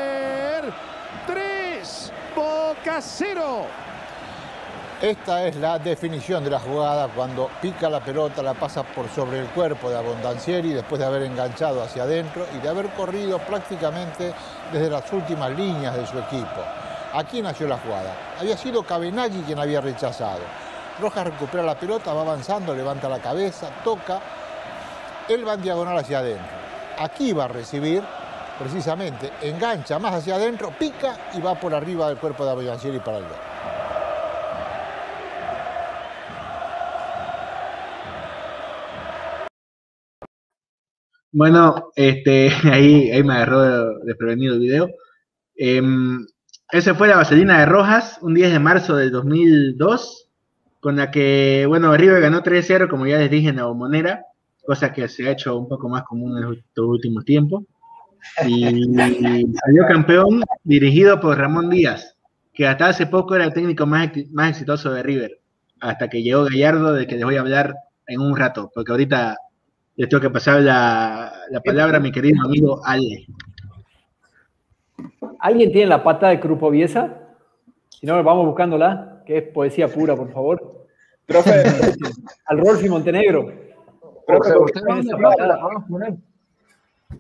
Speaker 8: 3, Boca 0.
Speaker 14: Esta es la definición de la jugada cuando pica la pelota, la pasa por sobre el cuerpo de Abondancieri después de haber enganchado hacia adentro y de haber corrido prácticamente desde las últimas líneas de su equipo. Aquí nació la jugada. Había sido Cabenagui quien había rechazado. Rojas recupera la pelota, va avanzando, levanta la cabeza, toca. Él va en diagonal hacia adentro. Aquí va a recibir, precisamente, engancha más hacia adentro, pica y va por arriba del cuerpo de Abondancieri para el gol.
Speaker 9: Bueno, este, ahí, ahí me agarró desprevenido el video. Em, esa fue la vaselina de Rojas, un 10 de marzo del 2002, con la que, bueno, River ganó 3-0, como ya les dije, en la bombonera, cosa que se ha hecho un poco más común en estos últimos tiempos. Y salió campeón dirigido por Ramón Díaz, que hasta hace poco era el técnico más, más exitoso de River, hasta que llegó Gallardo, del que les voy a hablar en un rato, porque ahorita Le tengo que pasar la, la palabra a mi querido amigo Ale.
Speaker 3: ¿Alguien tiene la pata de Krupoviesa? Si no, vamos buscándola, que es poesía pura, por favor.
Speaker 10: Profe,
Speaker 3: Al Rolfi Montenegro.
Speaker 10: profe,
Speaker 1: usted la podemos poner.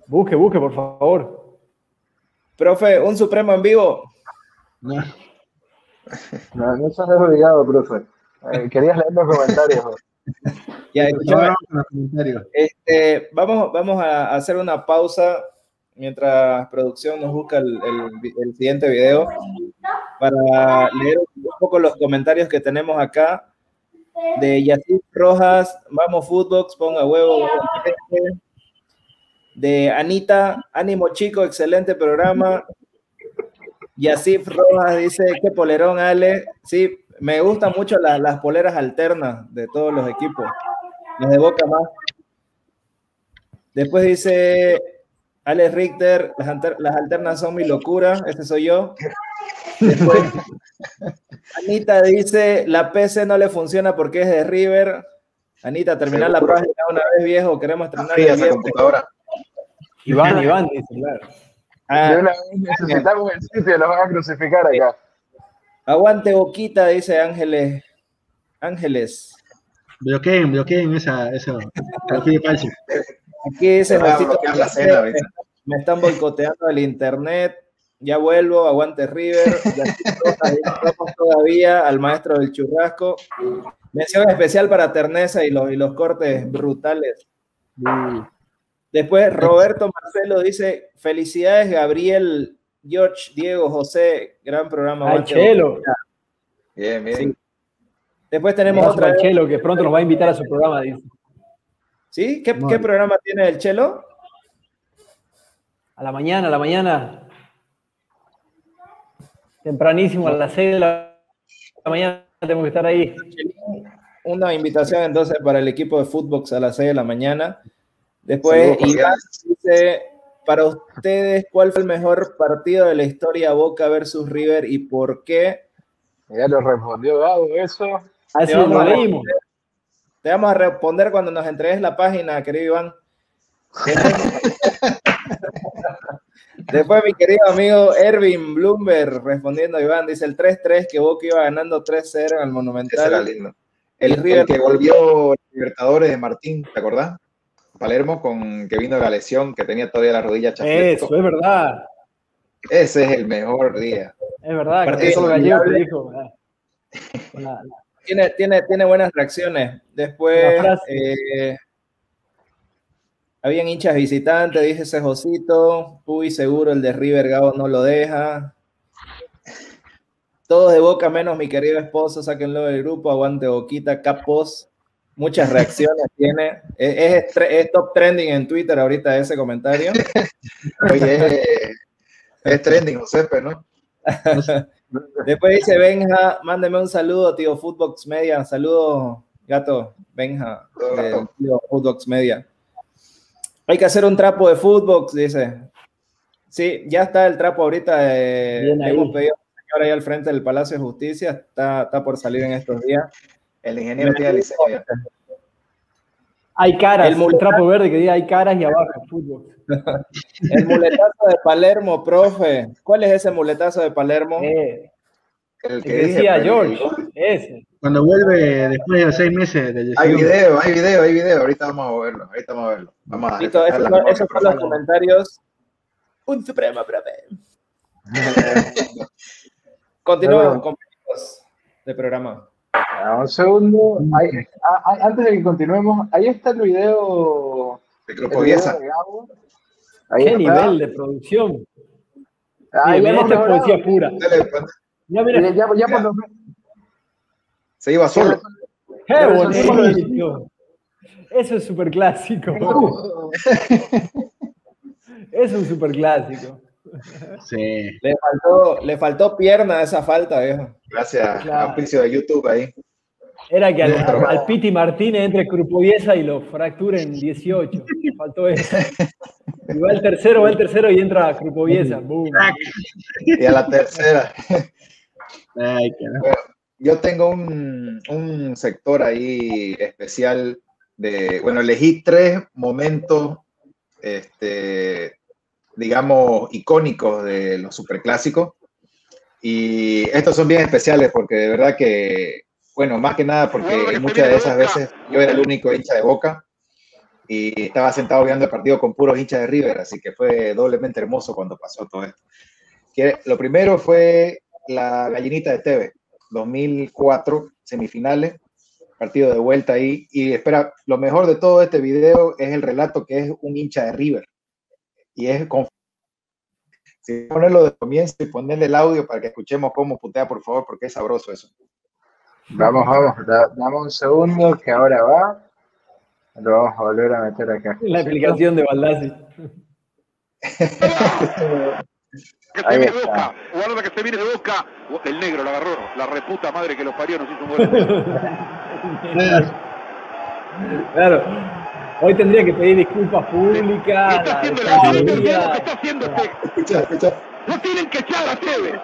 Speaker 3: Busque, busque, por favor.
Speaker 10: profe, un supremo en vivo.
Speaker 9: No,
Speaker 1: No, no sos obligado, profe. Eh, querías leer los comentarios.
Speaker 10: Ya,
Speaker 9: comentarios.
Speaker 10: este, vamos, vamos a hacer una pausa mientras producción nos busca el, el- el siguiente video para leer un poco los comentarios que tenemos acá de Yacir Rojas, vamos Footbox, ponga huevo, de Anita, ánimo chico, excelente programa. Yacif Rojas dice, qué polerón, Ale. Sí, me gustan mucho las, las poleras alternas de todos los equipos. Las de Boca más. Después dice Alex Richter, las, alter- las alternas son mi locura, ese soy yo. Después, Anita dice, la PC no le funciona porque es de River. Anita, terminar la página una vez viejo, queremos
Speaker 2: esa
Speaker 10: viernes.
Speaker 2: computadora.
Speaker 3: Iván, Iván, dice, claro.
Speaker 10: Ah,
Speaker 1: De una vez necesitamos el sitio, los van a crucificar acá.
Speaker 10: aguante boquita, dice Ángeles. Ángeles.
Speaker 9: Bloqueen, bloqueen esa. Bloqueen falso.
Speaker 10: Aquí dice
Speaker 2: la
Speaker 10: me están boicoteando el internet. Ya vuelvo, aguante River. Ya todavía al maestro del churrasco. Mención especial para Ternesa y los, y los cortes brutales. Después Roberto Marcelo dice: Felicidades, Gabriel, George, Diego, José, gran programa.
Speaker 3: Ay, Chelo.
Speaker 2: Bien, bien.
Speaker 10: Sí. Después tenemos
Speaker 3: Abrazo
Speaker 10: otra.
Speaker 3: al Chelo, que pronto nos va a invitar a su programa, dice.
Speaker 10: ¿Sí? ¿Qué. ¿Qué programa tiene el Chelo?
Speaker 3: A la mañana, a la mañana. Tempranísimo, a las 6 de la mañana tenemos que estar ahí.
Speaker 10: Una invitación entonces para el equipo de Footbox a las 6 de la mañana. Después,
Speaker 2: Saludos
Speaker 10: Iván dice, para ustedes, ¿cuál fue el mejor partido de la historia Boca versus River y por qué?
Speaker 1: Ya lo respondió Gabo, eso.
Speaker 3: Así lo
Speaker 10: responder, te vamos a responder cuando nos entregues la página, querido Iván. Después, mi querido amigo Ervin Bloomberg respondiendo a Iván, dice el 3-3 que Boca iba ganando 3-0 en el Monumental.
Speaker 2: lindo. El,
Speaker 10: Y River-
Speaker 2: el que volvió Libertadores de Martín, ¿te acordás? Palermo con que vino de la lesión, que tenía todavía la rodilla chafleto.
Speaker 3: Eso, es verdad.
Speaker 2: Ese es el mejor día.
Speaker 3: Es verdad. Que solo Gallego te dijo.
Speaker 10: Tiene, tiene, tiene buenas reacciones. Después, eh, habían hinchas visitantes, dice ese Josito. Uy, seguro el de River Gao no lo deja. Todos de boca menos mi querido esposo, sáquenlo del grupo, aguante boquita, capos. Muchas reacciones tiene. Es, es top trending en Twitter ahorita ese comentario.
Speaker 2: Oye, es, trending, Josepe, ¿no?
Speaker 10: Después dice Benja, mándeme un saludo, tío Footbox Media. Saludos, gato, Benja, tío Footbox Media. Hay que hacer un trapo de Footbox, dice. Sí, ya está el trapo ahorita. eh, le
Speaker 3: ahí.
Speaker 10: hemos pedido a un señor ahí al frente del Palacio de Justicia. Está, está por salir en estos días.
Speaker 2: El ingeniero tiene ya.
Speaker 3: Hay caras.
Speaker 10: El
Speaker 3: El, trapo verde que diga hay caras y abajo fútbol.
Speaker 10: El muletazo de Palermo, profe. ¿Cuál es ese muletazo de Palermo?
Speaker 3: Eh,
Speaker 2: El que dije,
Speaker 3: decía
Speaker 2: pero-
Speaker 3: George. Ese.
Speaker 9: Cuando vuelve después de seis meses de
Speaker 2: Hay video, hay video, hay video. Ahorita vamos a verlo. Ahorita vamos a verlo. Vamos a
Speaker 10: Listo, esos son,
Speaker 2: memoria
Speaker 10: esos son los comentarios. Un supremo, profe. Continuamos, compañeros de programa.
Speaker 1: Ah, Un segundo. Ahí- ah, ah, antes de que continuemos, ahí está el video.
Speaker 2: De
Speaker 1: el
Speaker 2: Grupo
Speaker 1: video
Speaker 2: Bielsa.
Speaker 1: de Gabo. Ahí
Speaker 3: Qué
Speaker 1: está.
Speaker 3: nivel de producción.
Speaker 1: Ah,
Speaker 3: Bien,
Speaker 1: ya hemos
Speaker 3: esta es
Speaker 1: mejorado.
Speaker 3: poesía pura.
Speaker 2: Dale,
Speaker 3: Ya
Speaker 1: Ya,
Speaker 3: mira,
Speaker 1: ya, ya por lo menos.
Speaker 2: Se iba solo.
Speaker 3: qué bonito. Eso es súper clásico. Es un súper clásico.
Speaker 9: Sí.
Speaker 10: Le faltó, le faltó pierna a esa falta, viejo.
Speaker 2: Gracias
Speaker 3: Claro.
Speaker 2: a auspicio de YouTube ahí.
Speaker 3: Era que al, Piti Martínez entre Crupoviesa y lo fractura en 18. Faltó eso. Y va el tercero, va el tercero y entra Crupoviesa.
Speaker 2: Y a la tercera.
Speaker 9: Ay, carajo.
Speaker 2: Yo tengo un, un sector ahí especial de, bueno, elegí tres momentos, este, digamos, icónicos de los superclásicos. Y estos son bien especiales porque de verdad que, bueno, más que nada porque muchas de esas veces yo era el único hincha de Boca y estaba sentado viendo el partido con puros hinchas de River, así que fue doblemente hermoso cuando pasó todo esto. Que lo primero fue la gallinita de Teve, 2004, semifinales, partido de vuelta ahí. Y espera, lo mejor de todo este video es el relato que es un hincha de River. Y es con... Si ponerlo de comienzo y ponerle el audio para que escuchemos cómo putea, por favor, porque es sabroso eso.
Speaker 4: Vamos, vamos, da- dame un segundo que ahora va. Lo vamos a volver a meter acá.
Speaker 3: La explicación de Baldassi.
Speaker 11: Que se viene de
Speaker 4: está.
Speaker 11: Boca. Guarda que se viene de Boca. El negro lo agarró. La reputa madre que los parió nos hizo un gol.
Speaker 3: Claro. Hoy tendría que pedir disculpas públicas.
Speaker 11: Está
Speaker 3: la
Speaker 11: haciendo la que está haciendo este. No tienen que echar a Tevez.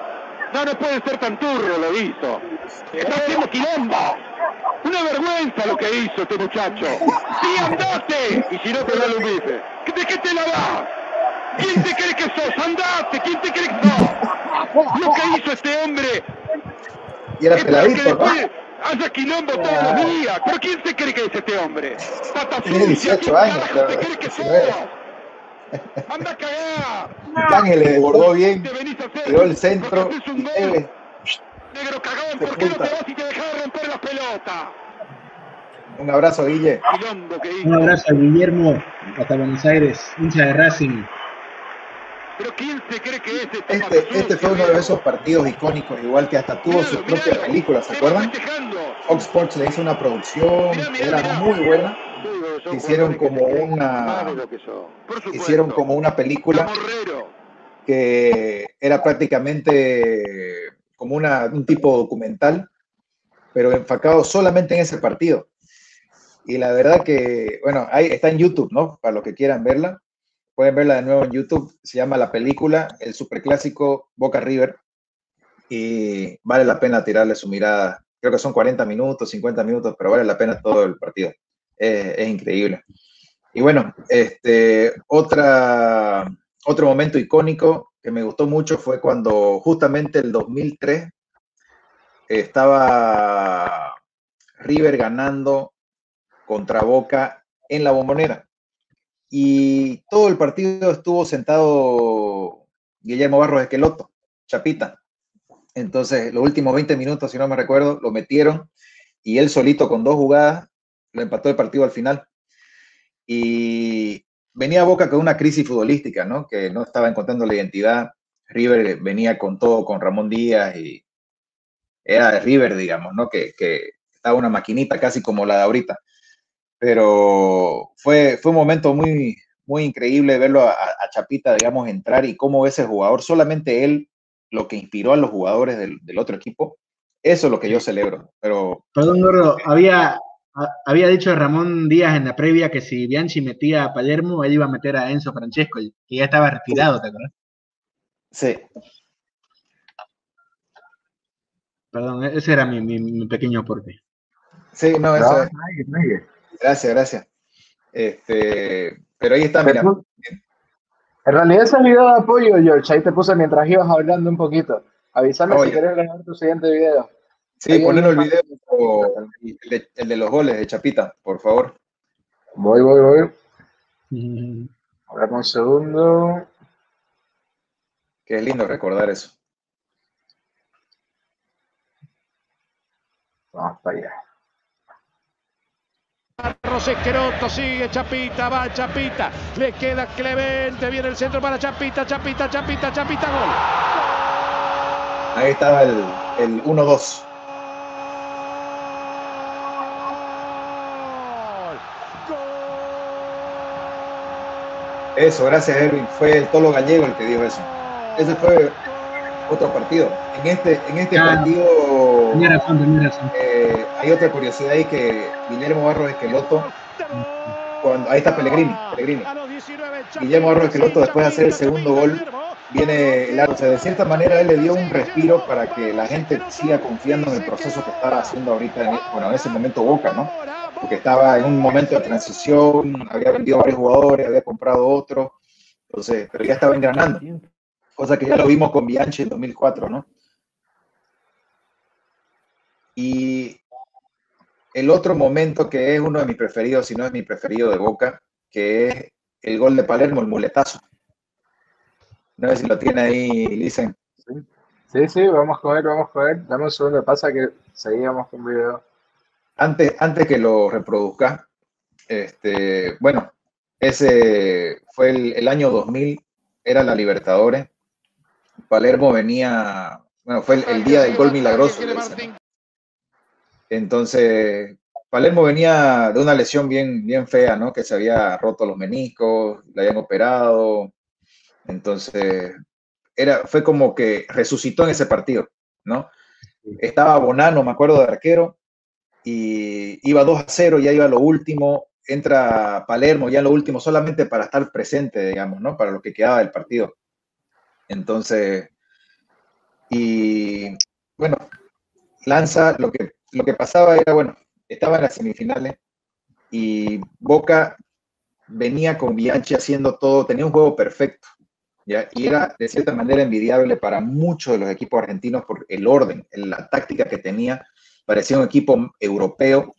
Speaker 11: No, no puede ser tan turro, lo hizo. Está haciendo quilombo. Una vergüenza lo que hizo este muchacho. ¡Sí, andate! Y si no te da un bife. ¿De qué te la vas? ¿Quién te cree que sos? ¡Andate! ¿Quién te cree que sos? Lo que hizo este hombre
Speaker 2: Y era peladito,
Speaker 11: haya quilombo todos los días. ¿Pero quién se cree que es este hombre? Pata
Speaker 2: Tiene
Speaker 11: sucia,
Speaker 2: 18
Speaker 11: ¿quién
Speaker 2: años, creo,
Speaker 11: te cree que
Speaker 2: 19.
Speaker 11: sos? ¡Anda a cagar!
Speaker 2: Ángel le desbordó bien, tiró el centro
Speaker 11: Negro cagón,
Speaker 2: Se
Speaker 11: ¿por qué no te vas y te dejas de romper las pelotas?
Speaker 2: Un abrazo, Guille.
Speaker 9: Un abrazo a Guillermo, hasta Buenos Aires, hincha de Racing.
Speaker 11: Pero ¿quién se cree que es este
Speaker 2: Este, este fue uno de esos partidos icónicos, igual que hasta tuvo su propia película, ¿se acuerdan? Fox Sports le hizo una producción que era muy buena. Hicieron como una, hicieron como una película que era prácticamente como una, un tipo documental, pero enfocado solamente en ese partido. Y la verdad que, bueno, ahí está en YouTube, ¿no? Para los que quieran verla. Pueden verla de nuevo en YouTube. Se llama la película El Superclásico Boca River. Y vale la pena tirarle su mirada. Creo que son 40 minutos, 50 minutos, pero vale la pena todo el partido. Eh, es increíble. Y bueno, este, otra, otro momento icónico que me gustó mucho fue cuando justamente el 2003 estaba River ganando contra Boca en la bombonera. Y todo el partido estuvo sentado Guillermo Barros Esqueloto, Chapita. Entonces, los últimos 20 minutos, si no me recuerdo, lo metieron y él solito con dos jugadas lo empató el partido al final. Y venía Boca con una crisis futbolística, ¿no? Que no estaba encontrando la identidad. River venía con todo, con Ramón Díaz y era River, digamos, ¿no? Que, que estaba una maquinita casi como la de ahorita. Pero fue, fue un momento muy, muy increíble verlo a, a Chapita, digamos, entrar y cómo ese jugador, solamente él, lo que inspiró a los jugadores del, del otro equipo, eso es lo que yo celebro. Pero
Speaker 9: Perdón, Gordo, había, a- había dicho Ramón Díaz en la previa que si Bianchi metía a Palermo, él iba a meter a Enzo Francesco, que ya estaba retirado, ¿te acuerdas?
Speaker 2: sí,
Speaker 9: Perdón, e-, ese era mi, mi- mi pequeño aporte.
Speaker 2: sí, no, eso
Speaker 4: No,
Speaker 2: es. Gracias, gracias. Este, pero ahí está, mira.
Speaker 4: En realidad ese es video de apoyo, George. Ahí te puse mientras ibas hablando un poquito. Avísame
Speaker 2: Oye.
Speaker 4: si querés grabar tu siguiente video.
Speaker 2: Sí, ponernos el video, el de, el de los goles de Chapita, por favor.
Speaker 4: Voy, voy, voy. Dame un segundo.
Speaker 2: Que es lindo recordar eso.
Speaker 4: Vamos para allá.
Speaker 8: Carlos Esqueroto sigue Chapita, va Chapita, le queda Clemente, viene el centro para Chapita, Chapita, Chapita, Chapita, gol.
Speaker 2: Ahí estaba el, el 1-2. Eso, gracias Erwin. Fue el Tolo Gallego el que dijo eso. Ese fue otro partido. En este, en este partido Eh, hay otra curiosidad ahí que Guillermo Barros Esqueloto, cuando, ahí está Pellegrini, Pellegrini. Guillermo Barros Esqueloto después de hacer el segundo gol, viene el o sea, de cierta manera él le dio un respiro para que la gente siga confiando en el proceso que estaba haciendo ahorita, en, bueno, en ese momento Boca, ¿no? porque estaba en un momento de transición, había vendido varios jugadores, había comprado otros, entonces, pero ya estaba engranando, cosa que ya lo vimos con Bianchi en 2004, ¿no? Y el otro momento que es uno de mis preferidos, si no es mi preferido de Boca, que es el gol de Palermo, el muletazo. No sé si lo tiene ahí, dicen.
Speaker 1: Sí, sí, vamos a ver, vamos a ver. Dame un segundo, pasa que seguíamos con video.
Speaker 2: Antes, antes que lo reproduzca, este, bueno, ese fue el, el año 2000, era la Libertadores. Palermo venía, bueno, fue el, el día del gol milagroso. Entonces, Palermo venía de una lesión bien, bien fea, ¿no? Que se había roto los meniscos, le habían operado. Entonces, era, fue como que resucitó en ese partido, ¿no? Estaba Bonano, me acuerdo de arquero, y iba 2 a 0, ya iba lo último, entra Palermo ya en lo último solamente para estar presente, digamos, ¿no? Para lo que quedaba del partido. Entonces, y bueno, lanza lo que, lo que pasaba era, bueno, estaba en las semifinales y Boca venía con Bianchi haciendo todo, tenía un juego perfecto, ¿ya? Y era de cierta manera envidiable para muchos de los equipos argentinos por el orden, la táctica que tenía, parecía un equipo europeo,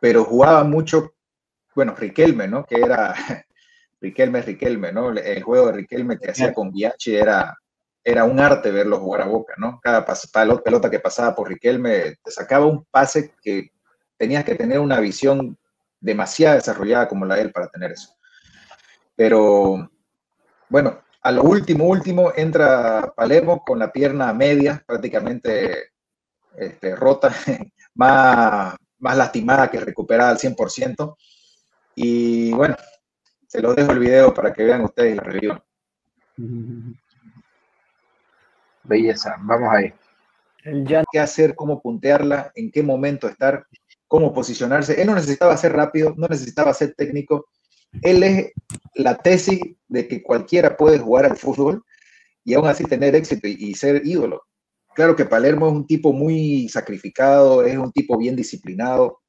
Speaker 2: pero jugaba mucho, bueno, Riquelme, ¿no? Que era Riquelme, Riquelme, ¿no? El juego de Riquelme que hacía con Bianchi era, era un arte verlo jugar a Boca, ¿no? Cada pelota que pasaba por Riquelme te sacaba un pase que tenías que tener una visión demasiado desarrollada como la de él para tener eso. Pero bueno, a lo último, último, entra Palermo con la pierna media, prácticamente este, rota, más, más lastimada que recuperada al 100%. Y bueno, se los dejo el video para que vean ustedes la review.
Speaker 1: Belleza, vamos ahí.
Speaker 2: ¿Qué hacer? ¿Cómo puntearla? ¿En qué momento estar? ¿Cómo posicionarse? Él no necesitaba ser rápido, no necesitaba ser técnico. Él es la tesis de que cualquiera puede jugar al fútbol y aún así tener éxito y, y ser ídolo. Claro que Palermo es un tipo muy sacrificado, es un tipo bien disciplinado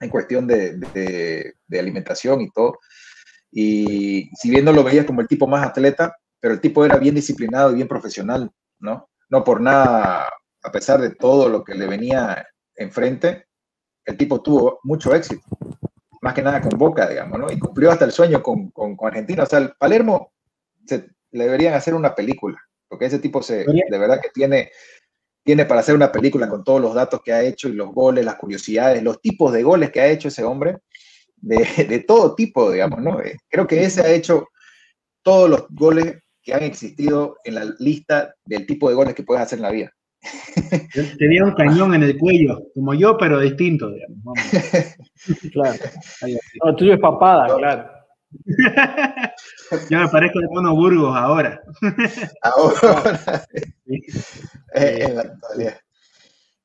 Speaker 2: en cuestión de, de- de alimentación y todo. Y si bien no lo veías como el tipo más atleta, pero el tipo era bien disciplinado y bien profesional, ¿no? No por nada, a pesar de todo lo que le venía enfrente, el tipo tuvo mucho éxito, más que nada con Boca, digamos, ¿no? Y cumplió hasta el sueño con, con, con Argentina. O sea, el Palermo se, le deberían hacer una película, porque ese tipo se, de verdad que tiene, tiene para hacer una película con todos los datos que ha hecho y los goles, las curiosidades, los tipos de goles que ha hecho ese hombre, de, de todo tipo, digamos, ¿no? Eh, Creo que ese ha hecho todos los goles que han existido en la lista del tipo de goles que puedes hacer en la vida.
Speaker 9: Tenía un cañón en el cuello, como yo, pero distinto, digamos. vamos.
Speaker 3: Claro. No, tuyo es papada, claro.
Speaker 9: Yo me parezco de Mono Burgos ahora.
Speaker 2: Ahora. Eh, en la actualidad.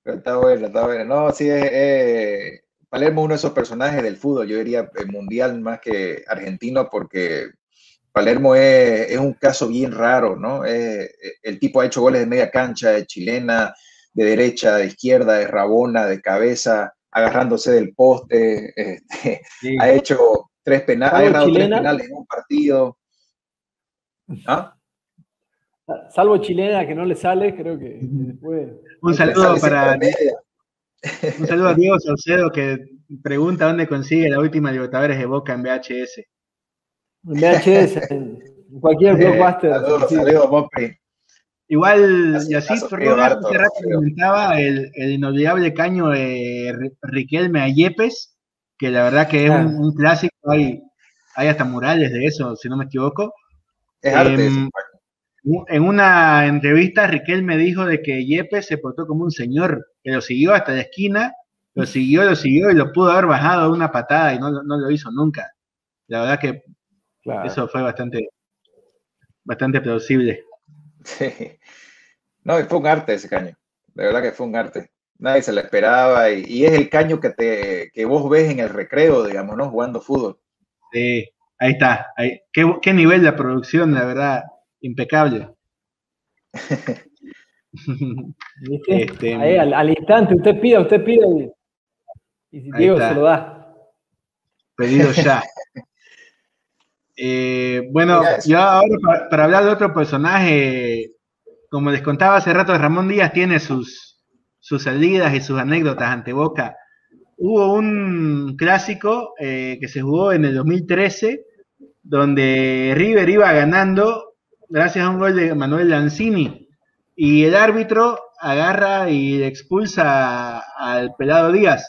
Speaker 2: Pero está bueno, está bueno. No, sí, es, eh, Palermo es uno de esos personajes del fútbol, yo diría eh, mundial más que argentino, porque Palermo es, es un caso bien raro, ¿no? Eh, el tipo ha hecho goles de media cancha, de chilena, de derecha, de izquierda, de rabona, de cabeza, agarrándose del poste, este, ha hecho tres penales, ha tres penales en un partido. ¿Ah?
Speaker 3: Salvo chilena que no le sale, creo que después.
Speaker 9: Un saludo para un saludo a Diego Saucedo que pregunta dónde consigue la última Libertadores de Boca en VHS.
Speaker 3: En VHS, en cualquier
Speaker 9: Eh,
Speaker 3: blockbuster.
Speaker 9: saludos,
Speaker 3: sí.
Speaker 2: saludos, Mopi.
Speaker 9: Igual, y así Robert
Speaker 2: Eduardo,
Speaker 9: hace rato comentaba el, el inolvidable caño de Ri- Riquelme a Yepes, que la verdad que es
Speaker 2: Ah.
Speaker 9: un, un clásico, hay, hay hasta murales de eso, si no me equivoco.
Speaker 2: Es arte ese
Speaker 9: Em, en una entrevista, Riquelme dijo de que Yepes se portó como un señor, que lo siguió hasta la esquina, lo siguió, lo siguió y lo pudo haber bajado de una patada y no, lo- no lo hizo nunca. La verdad que
Speaker 3: Claro.
Speaker 9: eso fue bastante, bastante plausible.
Speaker 2: Sí. No, y fue un arte ese caño. De verdad que fue un arte. Nadie se lo esperaba. Y, y es el caño que, te, que vos ves en el recreo, digamos, ¿no? Jugando fútbol.
Speaker 9: Sí, ahí está. Ahí. ¿Qué, qué nivel de producción, la verdad, impecable. Este,
Speaker 3: Ahí, al, al instante, usted pida, usted pida y, y si Diego
Speaker 9: está.
Speaker 3: se lo da.
Speaker 9: Pedido ya. Eh, bueno, yo ahora para, para hablar de otro personaje, como les contaba hace rato, Ramón Díaz tiene sus, sus salidas y sus anécdotas ante Boca. Hubo un clásico eh, que se jugó en el 2013, donde River iba ganando gracias a un gol de Manuel Lanzini, y el árbitro agarra y expulsa al pelado Díaz.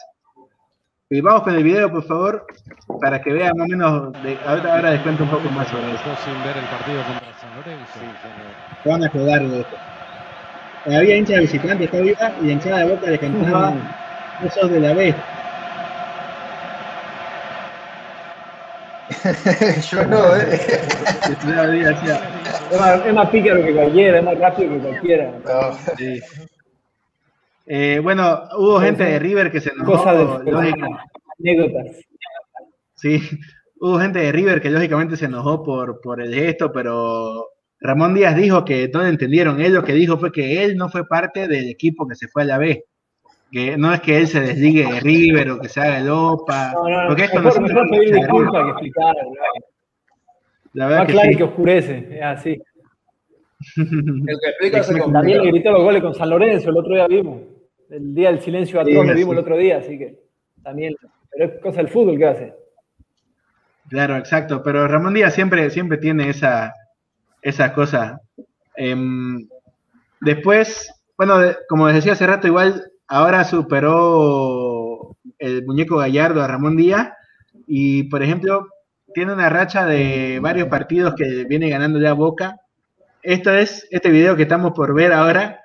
Speaker 9: Y vamos con el video, por favor, para que vean más o menos. De, ahora, ahora les cuento un poco más sobre eso.
Speaker 15: sin ver el partido contra San Lorenzo.
Speaker 9: Van a jugar de esto. Había hincha de visitante todavía y la hinchada de boca le cantaba esos de la B.
Speaker 2: Yo no, ¿eh?
Speaker 3: Es más, es más pícaro que cualquiera, es más rápido que cualquiera.
Speaker 9: Sí. Eh, bueno, hubo gente de River que se enojó.
Speaker 3: Cosas anécdotas.
Speaker 9: Sí, hubo gente de River que lógicamente se enojó por, por el gesto, pero Ramón Díaz dijo que no lo entendieron. Él lo que dijo fue que él no fue parte del equipo que se fue a la B. Que no es que él se desligue de River o que se haga el OPA.
Speaker 3: No, no, no.
Speaker 9: porque esto
Speaker 3: Mejor,
Speaker 9: no
Speaker 3: mejor pedir disculpas que explicar.
Speaker 9: La verdad
Speaker 3: Más
Speaker 9: que
Speaker 3: claro
Speaker 9: sí.
Speaker 3: que oscurece, es así.
Speaker 2: El que explica se.
Speaker 3: También le gritó los goles con San Lorenzo, el otro día vimos. El día del silencio atroz
Speaker 9: Sí,
Speaker 3: lo vimos
Speaker 9: sí.
Speaker 3: el otro día, así que también. Pero es cosa del fútbol que hace.
Speaker 9: Claro, exacto. Pero Ramón Díaz siempre, siempre tiene esa, esa cosa. Em, después, bueno, como les decía hace rato, igual ahora superó el muñeco Gallardo a Ramón Díaz y, por ejemplo, tiene una racha de varios partidos que viene ganando ya Boca. Esto es, este video que estamos por ver ahora,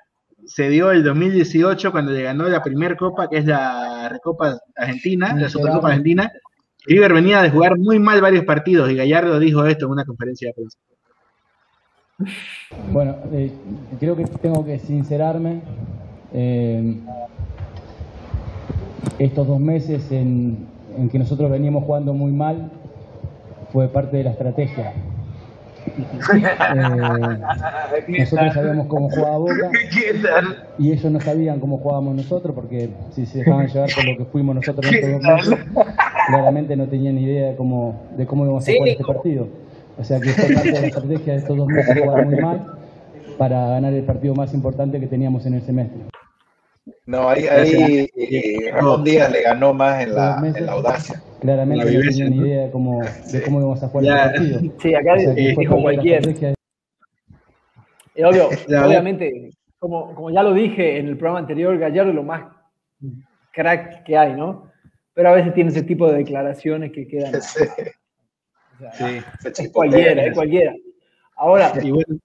Speaker 9: se dio el 2018 cuando le ganó la primera copa, que es la Recopa Argentina, la Supercopa Argentina. River venía de jugar muy mal varios partidos y Gallardo dijo esto en una conferencia de prensa.
Speaker 16: Bueno, eh, creo que tengo que sincerarme. eh, estos dos meses en, en que nosotros veníamos jugando muy mal fue parte de la estrategia. Eh, nosotros sabíamos cómo jugaba Boca y ellos no sabían cómo jugábamos nosotros porque si se dejaban llevar por lo que fuimos nosotros en estos dos meses, claramente no tenían ni idea de cómo, de cómo íbamos a jugar este partido. O sea que fue parte de la estrategia de estos dos meses jugar muy mal para ganar el partido más importante que teníamos en el semestre.
Speaker 2: No, ahí, ahí eh, Ramón Díaz le ganó más en la, en la audacia.
Speaker 16: Claramente
Speaker 2: La
Speaker 16: no tenían ni idea de cómo, de cómo íbamos a jugar
Speaker 3: Ya.
Speaker 16: este partido.
Speaker 3: Sí, acá
Speaker 16: O sea
Speaker 3: dijo
Speaker 16: estrategia
Speaker 3: Es obvio,
Speaker 9: Ya,
Speaker 3: obviamente, como, como ya lo dije en el programa anterior, Gallardo es lo más crack que hay, ¿no? Pero a veces tiene ese tipo de declaraciones que quedan.
Speaker 2: Sí.
Speaker 3: o sea,
Speaker 9: Sí.
Speaker 3: es cualquiera, es cualquiera. Ahora,
Speaker 9: bueno,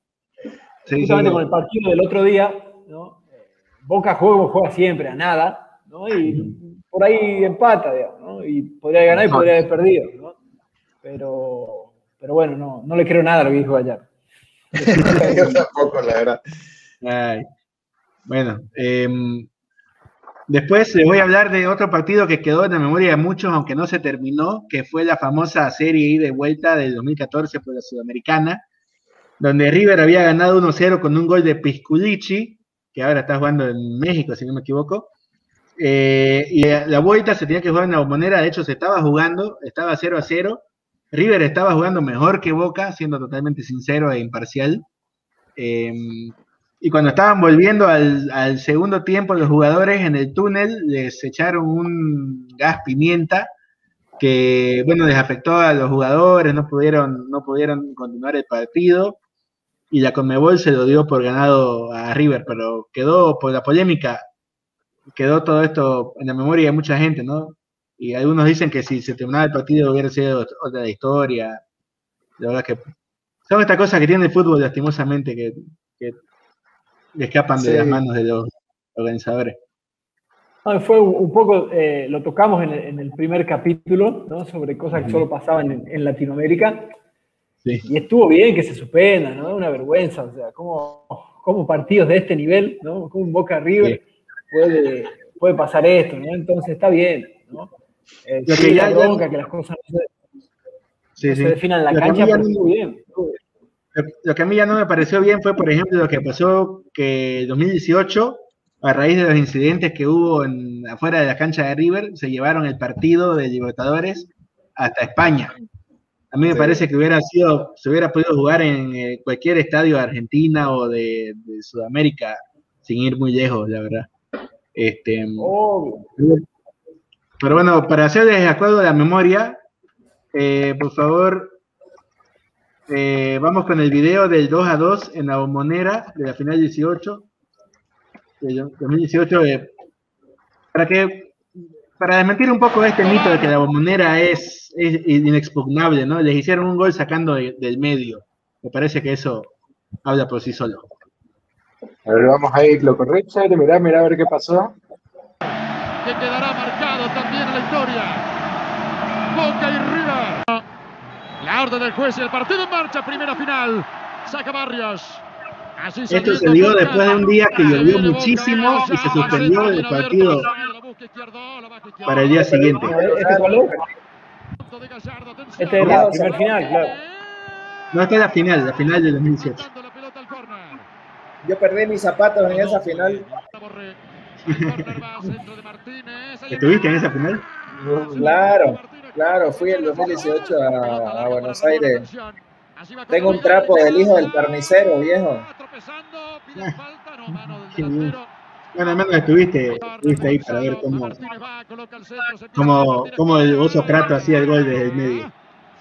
Speaker 9: sí,
Speaker 3: justamente
Speaker 9: sí,
Speaker 3: con el partido del otro día, ¿no? Boca juega como juega siempre, a nada, ¿no? Y por ahí empata, digamos, ¿no? Y podría ganar y podría haber perdido, ¿no? Pero, pero bueno, no, no le creo nada a lo que dijo Gallardo.
Speaker 2: Yo tampoco, la verdad.
Speaker 9: Ay. Bueno, em, después les voy a hablar de otro partido que quedó en la memoria de muchos, aunque no se terminó, que fue la famosa serie y vuelta del 2014 por la Sudamericana, donde River había ganado 1-0 con un gol de Pisculici, que ahora está jugando en México, si no me equivoco. Eh, y la, vuelta se tenía que jugar en la bombonera, de hecho se estaba jugando, estaba 0 a 0. River estaba jugando mejor que Boca, siendo totalmente sincero e imparcial. Em, y cuando estaban volviendo al, al segundo tiempo, los jugadores en el túnel les echaron un gas pimienta que, bueno, les afectó a los jugadores, no pudieron, no pudieron continuar el partido y la Conmebol se lo dio por ganado a River, pero quedó por la polémica, quedó todo esto en la memoria de mucha gente, ¿no? Y algunos dicen que si se terminaba el partido hubiera sido otra historia. La verdad que son estas cosas que tiene el fútbol lastimosamente que, que escapan de
Speaker 3: Sí.
Speaker 9: las manos de los organizadores.
Speaker 3: No, fue un, un poco, eh, lo tocamos en el, en el primer capítulo, ¿no? Sobre cosas que solo pasaban en, en Latinoamérica.
Speaker 9: Sí.
Speaker 3: Y estuvo bien que se suspenda, ¿no? Una vergüenza, o sea, cómo, cómo partidos de este nivel, ¿no? Como un Boca River puede, puede pasar esto, ¿no? Entonces está bien, ¿no? Eh,
Speaker 9: Lo que
Speaker 3: la
Speaker 9: ya- ya-
Speaker 3: bronca, que las cosas no se,
Speaker 9: Sí,
Speaker 3: se definan en la
Speaker 9: Lo
Speaker 3: cancha, pero
Speaker 9: no-
Speaker 3: estuvo bien.
Speaker 9: Lo, lo que a mí ya no me pareció bien fue, por ejemplo, lo que pasó que en 2018, a raíz de los incidentes que hubo en, afuera de la cancha de River, se llevaron el partido de Libertadores hasta España. A mí me parece que hubiera sido, se hubiera podido jugar en eh, cualquier estadio de Argentina o de, de Sudamérica sin ir muy lejos, la verdad. Este, pero bueno, para hacerles de acuerdo de la memoria, eh, por favor, eh, vamos con el video del 2 a 2 en la bombonera de la final 18. De 2018, eh, para que para desmentir un poco este mito de que la bombonera es, es inexpugnable, ¿no? Les hicieron un gol sacando de- del medio. Me parece que eso habla por sí solo.
Speaker 1: A ver, vamos a ir, loco Richard, mirá, mirá a ver qué pasó.
Speaker 13: que quedará marcado también en la historia. Boca y River. La orden del juez y el partido en marcha, primera final. Saca Barrios. Así
Speaker 9: Esto se dio después de un día que llovió muchísimo y se suspendió el partido para el día siguiente.
Speaker 3: ¿Este cuál es? Este es la primer final, claro.
Speaker 9: No, esta es la final, la final del 2018.
Speaker 10: Yo perdí mis zapatos en esa final.
Speaker 9: ¿Estuviste en esa final?
Speaker 10: Claro, claro, fui el 2018 a, a Buenos Aires. Tengo un trapo del hijo del carnicero, viejo.
Speaker 9: Qué bien. Bueno, al menos estuviste, estuviste ahí para ver cómo, cómo, cómo el oso Prato hacía el gol desde el medio.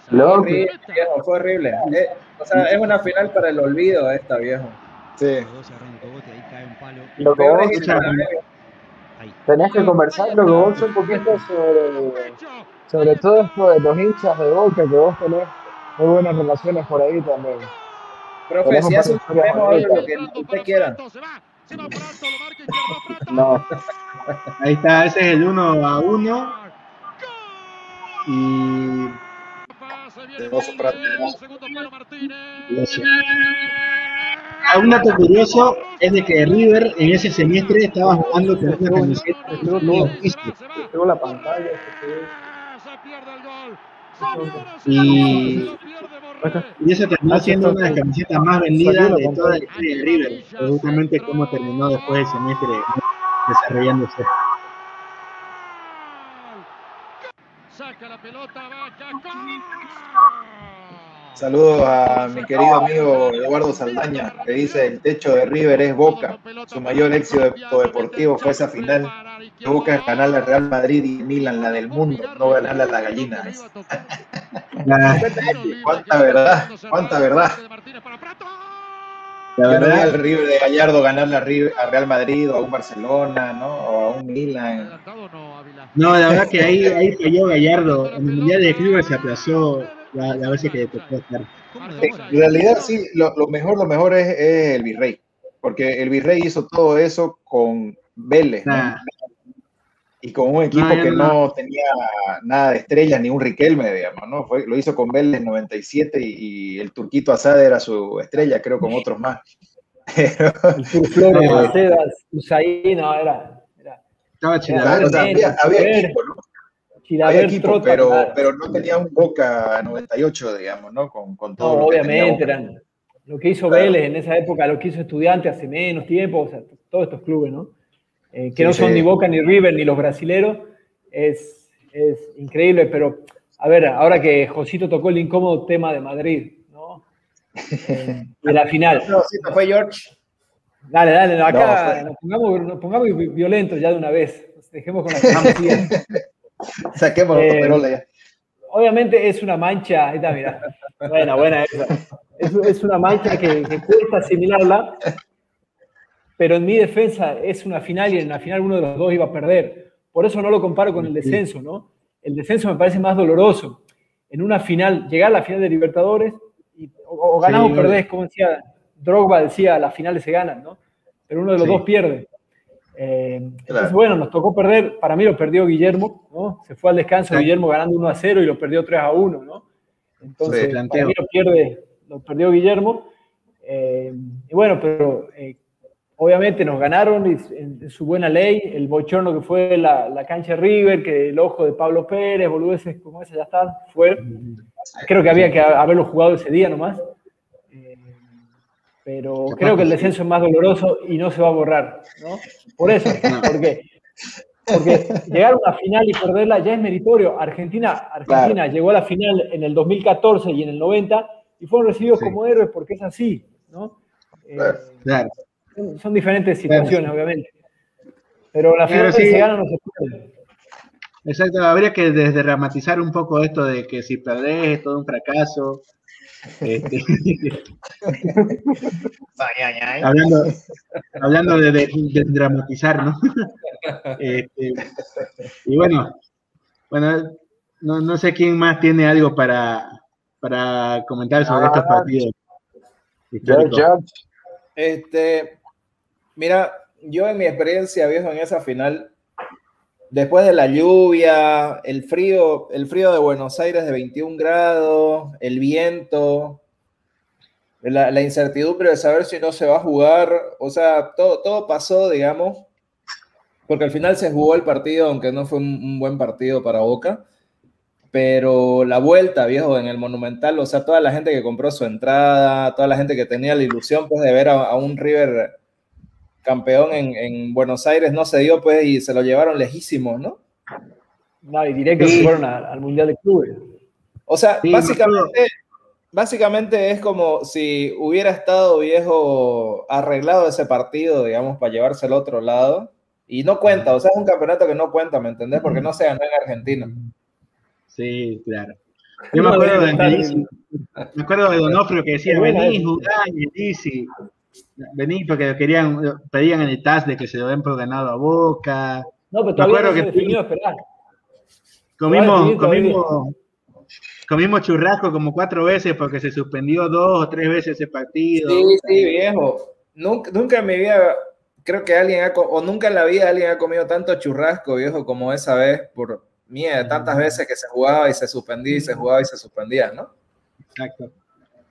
Speaker 10: Fue horrible, viejo, fue horrible. Eh, o sea, es una final para el olvido esta, viejo.
Speaker 2: Sí.
Speaker 1: Lo que vos tenés que conversar, lo que vos un poquito sobre, sobre todo esto de los hinchas de Boca, que vos tenés muy buenas relaciones por ahí también.
Speaker 10: Profe, si hace un lo que usted quiera.
Speaker 1: No.
Speaker 9: Ahí está, ese es el 1 a 1. Y. Eso. Ah, Un dato curioso es de que River en ese semestre estaba jugando con una camiseta.
Speaker 1: Tengo la pantalla.
Speaker 9: y, y eso terminó siendo una de las camisetas más vendidas de toda la historia de River, justamente cómo terminó después del semestre desarrollándose.
Speaker 13: Saca la pelota, Vaca.
Speaker 2: Saludos a mi querido amigo Eduardo Saldaña, que dice el techo de River es Boca. Su mayor éxito deportivo fue esa final. Boca ganar al Real Madrid y Milan, la del mundo, no ganarle a la gallina. Cuánta verdad, cuánta verdad.
Speaker 9: La verdad-
Speaker 2: al River de Gallardo ganarle a River- a Real Madrid o a un Barcelona, ¿no? O a un Milan.
Speaker 9: No, la verdad que ahí, ahí falló Gallardo. En el Mundial de River se aplazó la, la vez que le tocó estar.
Speaker 2: En realidad, sí, lo, lo mejor, lo mejor es, es el Virrey, porque el Virrey hizo todo eso con Vélez, ¿no?
Speaker 9: Nah.
Speaker 2: Y con un equipo
Speaker 9: No, ya
Speaker 2: que
Speaker 9: no.
Speaker 2: no tenía nada de estrellas, ni un Riquelme, digamos, ¿no? Fue, lo hizo con Vélez en 97 y, y el Turquito Asad era su estrella, creo, con otros más. Pero-
Speaker 3: Flores, Usain, no, era.
Speaker 9: Estaba
Speaker 2: Claro, o sea, había, había equipo, ¿no? Equipo,
Speaker 3: Trota,
Speaker 2: pero,
Speaker 3: claro.
Speaker 2: pero no tenía un Boca 98, digamos, ¿no? Con, con
Speaker 3: No,
Speaker 2: todo lo que tenía
Speaker 3: obviamente,
Speaker 2: Boca.
Speaker 3: eran lo que hizo
Speaker 2: Claro.
Speaker 3: Vélez en esa época, lo que hizo Estudiante hace menos tiempo, o sea, todos estos clubes, ¿no? Eh, que
Speaker 2: Sí,
Speaker 3: no son
Speaker 2: sí.
Speaker 3: ni Boca ni River ni los brasileros, es, es increíble, pero a ver, ahora que Josito tocó el incómodo tema de Madrid, ¿no? Eh, de la final.
Speaker 10: No, sí, no fue George.
Speaker 3: Dale, dale, acá
Speaker 10: No, fue-
Speaker 3: nos, pongamos, nos pongamos vi- violentos ya de una vez, nos dejemos con la fantasía.
Speaker 2: Saquemos
Speaker 3: Eh,
Speaker 2: ya.
Speaker 3: Obviamente es una mancha, ahí está, mira. Buena, buena esa. Es, es una mancha que, que cuesta asimilarla, pero en mi defensa es una final y en la final uno de los dos iba a perder. Por eso no lo comparo con el descenso, ¿no? El descenso me parece más doloroso. En una final, llegar a la final de Libertadores, y, o, o ganás
Speaker 9: Sí,
Speaker 3: o perdés, como decía Drogba, decía, las finales se ganan, ¿no? Pero uno de los
Speaker 9: Sí.
Speaker 3: dos pierde. Eh, Entonces, bueno, nos tocó perder. Para mí lo perdió Guillermo, ¿no? Se fue al descanso
Speaker 9: Sí.
Speaker 3: Guillermo ganando 1 a 0 y lo perdió 3 a 1, ¿no? Entonces,
Speaker 9: Sí,
Speaker 3: para
Speaker 9: planteo.
Speaker 3: mí lo, pierde, lo perdió Guillermo. Eh, y bueno, pero eh, obviamente nos ganaron y en, en su buena ley. El bochorno que fue la, la cancha de River, que el ojo de Pablo Pérez, boludeces como ese ya está, fue. Creo que había que haberlo jugado ese día nomás. Pero creo que el descenso es más doloroso y no se va a borrar, ¿no? Por eso, porque Porque llegar a una final y perderla ya es meritorio. Argentina, Argentina llegó a la final en el 2014 y en el 90 y fueron recibidos como héroes porque es así, ¿no? Eh,
Speaker 9: Claro.
Speaker 3: son, son diferentes situaciones, obviamente. Pero la final
Speaker 9: sí.
Speaker 3: se gana no se puede.
Speaker 9: Exacto, habría que desdramatizar un poco esto de que si perdés es todo un fracaso. Este, hablando, hablando de, de- de dramatizar, ¿no? Este, y bueno, bueno, no, no sé quién más tiene algo para, para comentar sobre estos partidos. históricos.
Speaker 10: Este, mira, yo en mi experiencia, viejo, en esa final, después de la lluvia, el frío, el frío de Buenos Aires de 21 grados, el viento, la, incertidumbre de saber si no se va a jugar, o sea, todo, todo pasó, digamos, porque al final se jugó el partido, aunque no fue un, buen partido para Boca. Pero la vuelta, viejo, en el Monumental, o sea, toda la gente que compró su entrada, toda la gente que tenía la ilusión, pues, de ver a un River campeón en, en Buenos Aires, no se dio, pues, y se lo llevaron lejísimos, ¿no?
Speaker 3: No, y directo
Speaker 10: Sí.
Speaker 3: se fueron a- al Mundial de Clubes.
Speaker 10: O sea,
Speaker 3: Sí,
Speaker 10: básicamente, básicamente es como si hubiera estado viejo arreglado ese partido, digamos, para llevarse al otro lado. Y no cuenta, o sea, es un campeonato que no cuenta, ¿me entendés? Porque no se ganó en Argentina.
Speaker 9: Sí, claro. Yo me acuerdo de, me acuerdo de Donofrio que decía, vení, jugá, sí. Vení, porque querían, pedían en el TAS de que se lo den por ganado a Boca.
Speaker 3: No, pero todavía no se
Speaker 9: que
Speaker 3: definió, esperá.
Speaker 9: comimos, comimos, comimos churrasco como cuatro veces porque se suspendió dos o tres veces ese partido.
Speaker 10: Sí, sí, viejo. Nunca, nunca en mi vida, creo que alguien ha, o nunca en la vida alguien ha comido tanto churrasco, viejo, como esa vez, por mía, de tantas veces que se jugaba y se suspendía y se jugaba y se suspendía, ¿no?
Speaker 9: Exacto.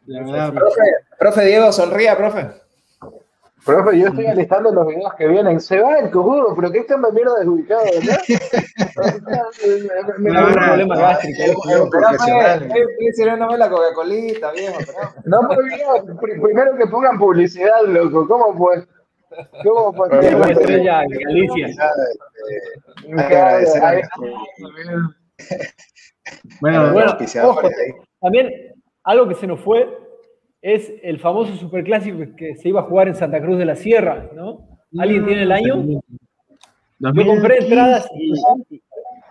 Speaker 9: La verdad,
Speaker 10: Profe, profe Diego, sonría, profe.
Speaker 1: Profe, yo estoy alistando los videos que vienen. Se va el cojudo, pero que este me mierda desubicado, ¿verdad? Me- me-
Speaker 10: No, problema gástrico, Coca-Colita, viejo.
Speaker 1: Primero que pongan publicidad, loco. ¿Cómo pues? ¿Cómo pues?
Speaker 3: Estrella de Galicia.
Speaker 9: Bueno,
Speaker 3: Bueno, ojo, también algo que se nos fue es el famoso superclásico que se iba a jugar en Santa Cruz de la Sierra, ¿no? ¿Alguien tiene el año? Yo compré entradas y...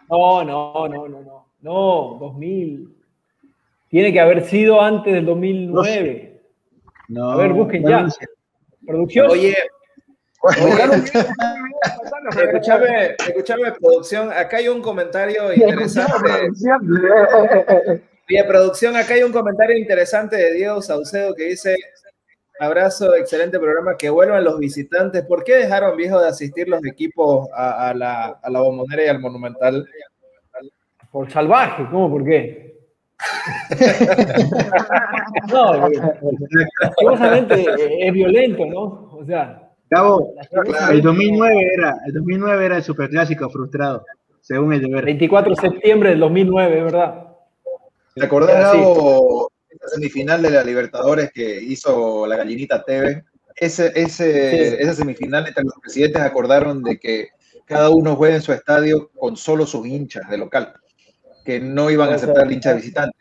Speaker 3: No, no, no, no, no. No, 2000. Tiene que haber sido antes del 2009.
Speaker 9: No,
Speaker 3: A ver, busquen ya. Producción.
Speaker 10: Oye, escúchame, escúchame, producción. Acá hay un comentario interesante. Oye, producción, acá hay un comentario interesante de Diego Saucedo que dice: Abrazo, excelente programa, que vuelvan los visitantes. ¿Por qué dejaron viejo de asistir los equipos a, a la, a la bombonera y al monumental?
Speaker 3: Por salvaje, ¿cómo? ¿Por qué? no, lastimosamente es violento, ¿no? O sea,
Speaker 9: el 2009 era, el 2009 era el superclásico frustrado, según el deber.
Speaker 3: 24 de septiembre del 2009, es verdad.
Speaker 2: ¿Te acordás. Gabo, esa semifinal de la Libertadores que hizo la gallinita TV? Ese, ese,
Speaker 3: Sí.
Speaker 2: Esa semifinal entre los presidentes acordaron de que cada uno juegue en su estadio con solo sus hinchas de local, que no iban a aceptar hinchas visitantes.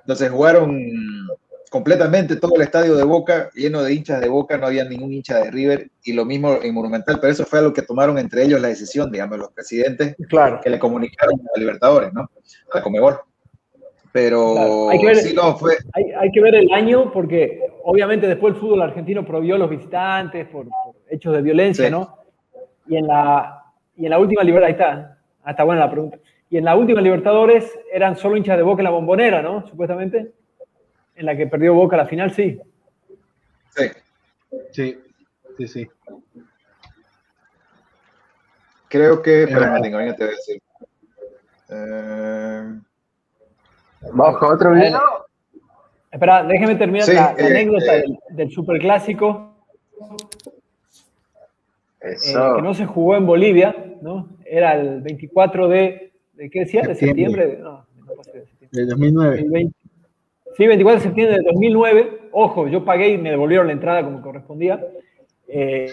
Speaker 2: Entonces jugaron completamente todo el estadio de Boca, lleno de hinchas de Boca, no había ningún hincha de River, y lo mismo en Monumental, pero eso fue algo que tomaron entre ellos la decisión, digamos, los presidentes
Speaker 3: Claro.
Speaker 2: que le comunicaron a Libertadores, ¿no? A la Comebol. Pero
Speaker 3: Claro, hay que ver-
Speaker 2: sí, no, fue,
Speaker 3: Hay, hay que ver el año porque obviamente después el fútbol argentino prohibió a los visitantes por, por hechos de violencia,
Speaker 2: Sí.
Speaker 3: ¿no? Y en la, y en la última Libertadores, ahí está, ah, está buena la pregunta. Y en la última Libertadores eran solo hinchas de Boca en la bombonera, ¿no? Supuestamente. En la que perdió Boca la final, sí.
Speaker 2: sí.
Speaker 9: Sí, sí, sí.
Speaker 2: Creo que, espera, te voy a decir. Eh,
Speaker 1: Vamos con otro video.
Speaker 3: Espera, déjeme terminar
Speaker 2: Sí,
Speaker 3: la, la
Speaker 2: eh,
Speaker 3: anécdota
Speaker 2: eh.
Speaker 3: del, del superclásico. eh, que no se jugó en Bolivia, ¿no? Era el 24 de, ¿de qué decía? ¿De
Speaker 9: Septiembre.
Speaker 3: No, no de septiembre.
Speaker 9: Del 2009.
Speaker 3: El 20 sí, 24 de septiembre de 2009. Ojo, yo pagué y me devolvieron la entrada como correspondía. Eh,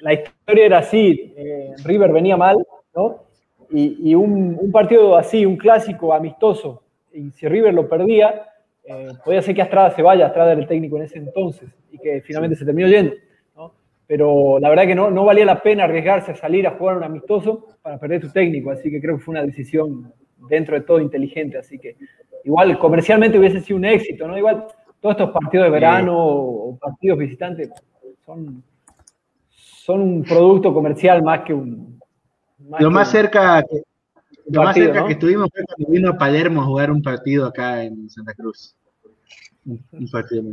Speaker 3: la historia era así, eh, River venía mal, ¿no? Y, y un, un, partido así, un clásico amistoso, y si River lo perdía, eh, podía ser que Astrada se vaya, Astrada era el técnico en ese entonces, y que finalmente se terminó yendo. ¿no? Pero la verdad que no, no valía la pena arriesgarse a salir a jugar un amistoso para perder su técnico, así que creo que fue una decisión dentro de todo inteligente, así que igual comercialmente hubiese sido un éxito, ¿no? Igual todos estos partidos de verano o partidos visitantes son, son un producto comercial más que un...
Speaker 9: Más lo, que más cerca que, lo partido, más cerca ¿no? que estuvimos fue cuando vino a Palermo a jugar un partido acá en Santa Cruz. Un, un partido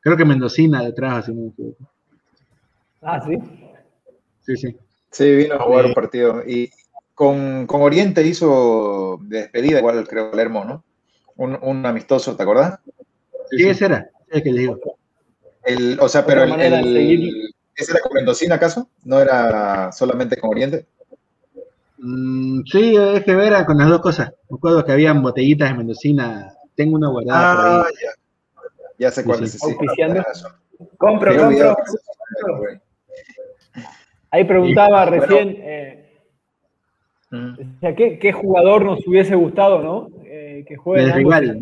Speaker 9: Creo que Mendocina detrás, así me.
Speaker 3: Ah, sí.
Speaker 9: Sí, sí.
Speaker 2: Sí, vino a jugar un partido. Y con, con, Oriente hizo de despedida, igual creo Palermo, ¿no? Un, un amistoso, ¿te acordás?
Speaker 9: Sí, sí. ese era, es que le digo.
Speaker 2: El, o sea, pero el, el, ¿ese era con Mendocina acaso? ¿No era solamente con Oriente?
Speaker 9: Mm, sí, es que era con las dos cosas. Me acuerdo que habían botellitas de Mendocina. Tengo una guardada
Speaker 2: ah, por ahí. Ya. ya sé cuál es. Sí,
Speaker 3: compro, compro. Ahí preguntaba recién, bueno. eh, mm. ¿qué, ¿qué, jugador nos hubiese gustado, no? Eh, que juegue en
Speaker 9: rival,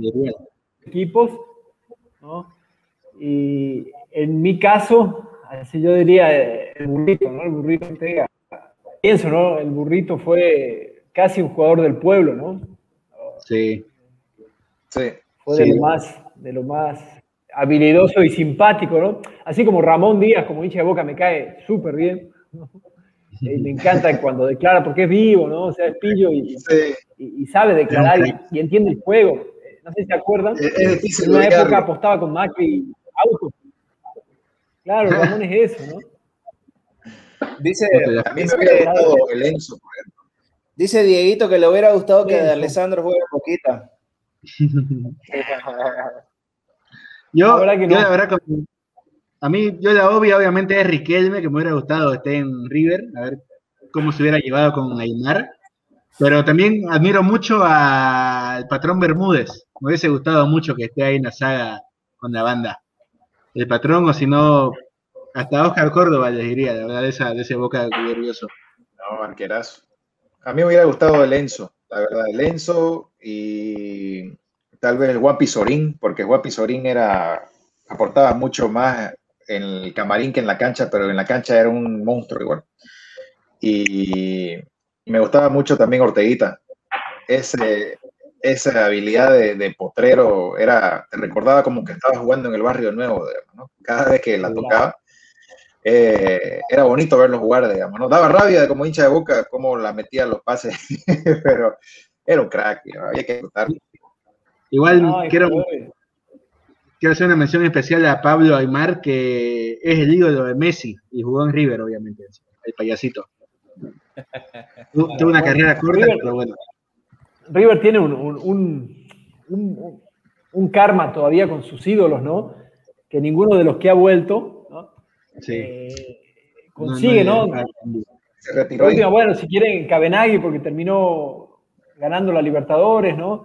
Speaker 3: equipos, ¿no? Y en mi caso, así yo diría eh, el burrito, ¿no? El burrito entrega. Pienso, ¿no? El burrito fue casi un jugador del pueblo, ¿no?
Speaker 9: Sí.
Speaker 2: Sí.
Speaker 3: Fue sí. de lo más, de lo más habilidoso y simpático, ¿no? Así como Ramón Díaz, como hincha de boca, me cae súper bien. ¿no? Y me encanta cuando declara porque es vivo, ¿no? O sea, es pillo y, sí. y, y sabe declarar y, y, entiende el juego. No sé si se acuerdan.
Speaker 2: Es, es difícil
Speaker 3: en una época apostaba con Macri auto. Claro, Ramón es eso, ¿no?
Speaker 10: Dice,
Speaker 2: a mí me hubiera gustado el Enzo, por ejemplo.
Speaker 10: Dice Dieguito que le hubiera gustado que de Alessandro juegue poquita.
Speaker 9: yo, la, que no. yo la verdad, a mí, yo la obvia obviamente es Riquelme, que me hubiera gustado esté en River, a ver cómo se hubiera llevado con Aymar. Pero también admiro mucho al patrón Bermúdez. Me hubiese gustado mucho que esté ahí en la saga con la banda. El patrón, o si no, hasta Oscar Córdoba les diría, la verdad, de, esa, de ese boca glorioso.
Speaker 2: No, arquerazo. A mí me hubiera gustado el Enzo, la verdad, el Enzo y tal vez el Guapi Sorín, porque Guapi Sorín era, aportaba mucho más en el camarín que en la cancha, pero en la cancha era un monstruo igual. Y me gustaba mucho también Orteguita. Ese, esa habilidad de, de, potrero era, te recordaba como que estaba jugando en el barrio nuevo, ¿no? Cada vez que la tocaba, eh, era bonito verlo jugar, digamos, ¿no? Daba rabia como hincha de boca cómo la metía los pases, pero era un crack, había que disfrutar.
Speaker 9: Igual quiero, quiero hacer una mención especial a Pablo Aymar, que es el ídolo de Messi y jugó en River, obviamente, el payasito. Tuvo una carrera corta,
Speaker 3: River,
Speaker 9: pero bueno.
Speaker 3: River tiene un, un, un, un, karma todavía con sus ídolos, ¿no? Que ninguno de los que ha vuelto ¿no?
Speaker 9: Sí.
Speaker 3: Eh, consigue, ¿no? no,
Speaker 2: no se retiró.
Speaker 3: Última, bueno, si quieren, Cabenagui, porque terminó ganando la Libertadores, ¿no?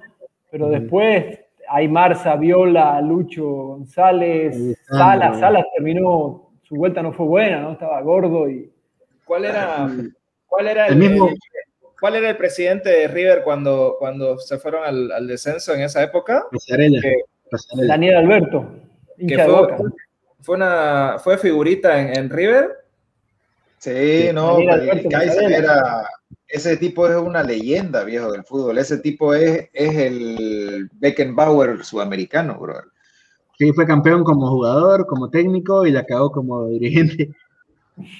Speaker 3: Pero después Aymar, Saviola, Lucho González, Salas, Salas terminó, su vuelta no fue buena, ¿no? Estaba gordo y.
Speaker 10: ¿Cuál era? ¿Cuál era el, el mismo? ¿Cuál era el presidente de River cuando, cuando se fueron al, al descenso en esa época?
Speaker 9: Pasarela.
Speaker 10: Que,
Speaker 3: Pasarela. Daniel Alberto.
Speaker 10: Que fue, fue, una, fue figurita en, en River.
Speaker 2: Sí, no, Kaiser era, ese tipo es una leyenda, viejo, del fútbol. Ese tipo es, es el Beckenbauer sudamericano, bro.
Speaker 9: Sí, fue campeón como jugador, como técnico y la acabó como dirigente.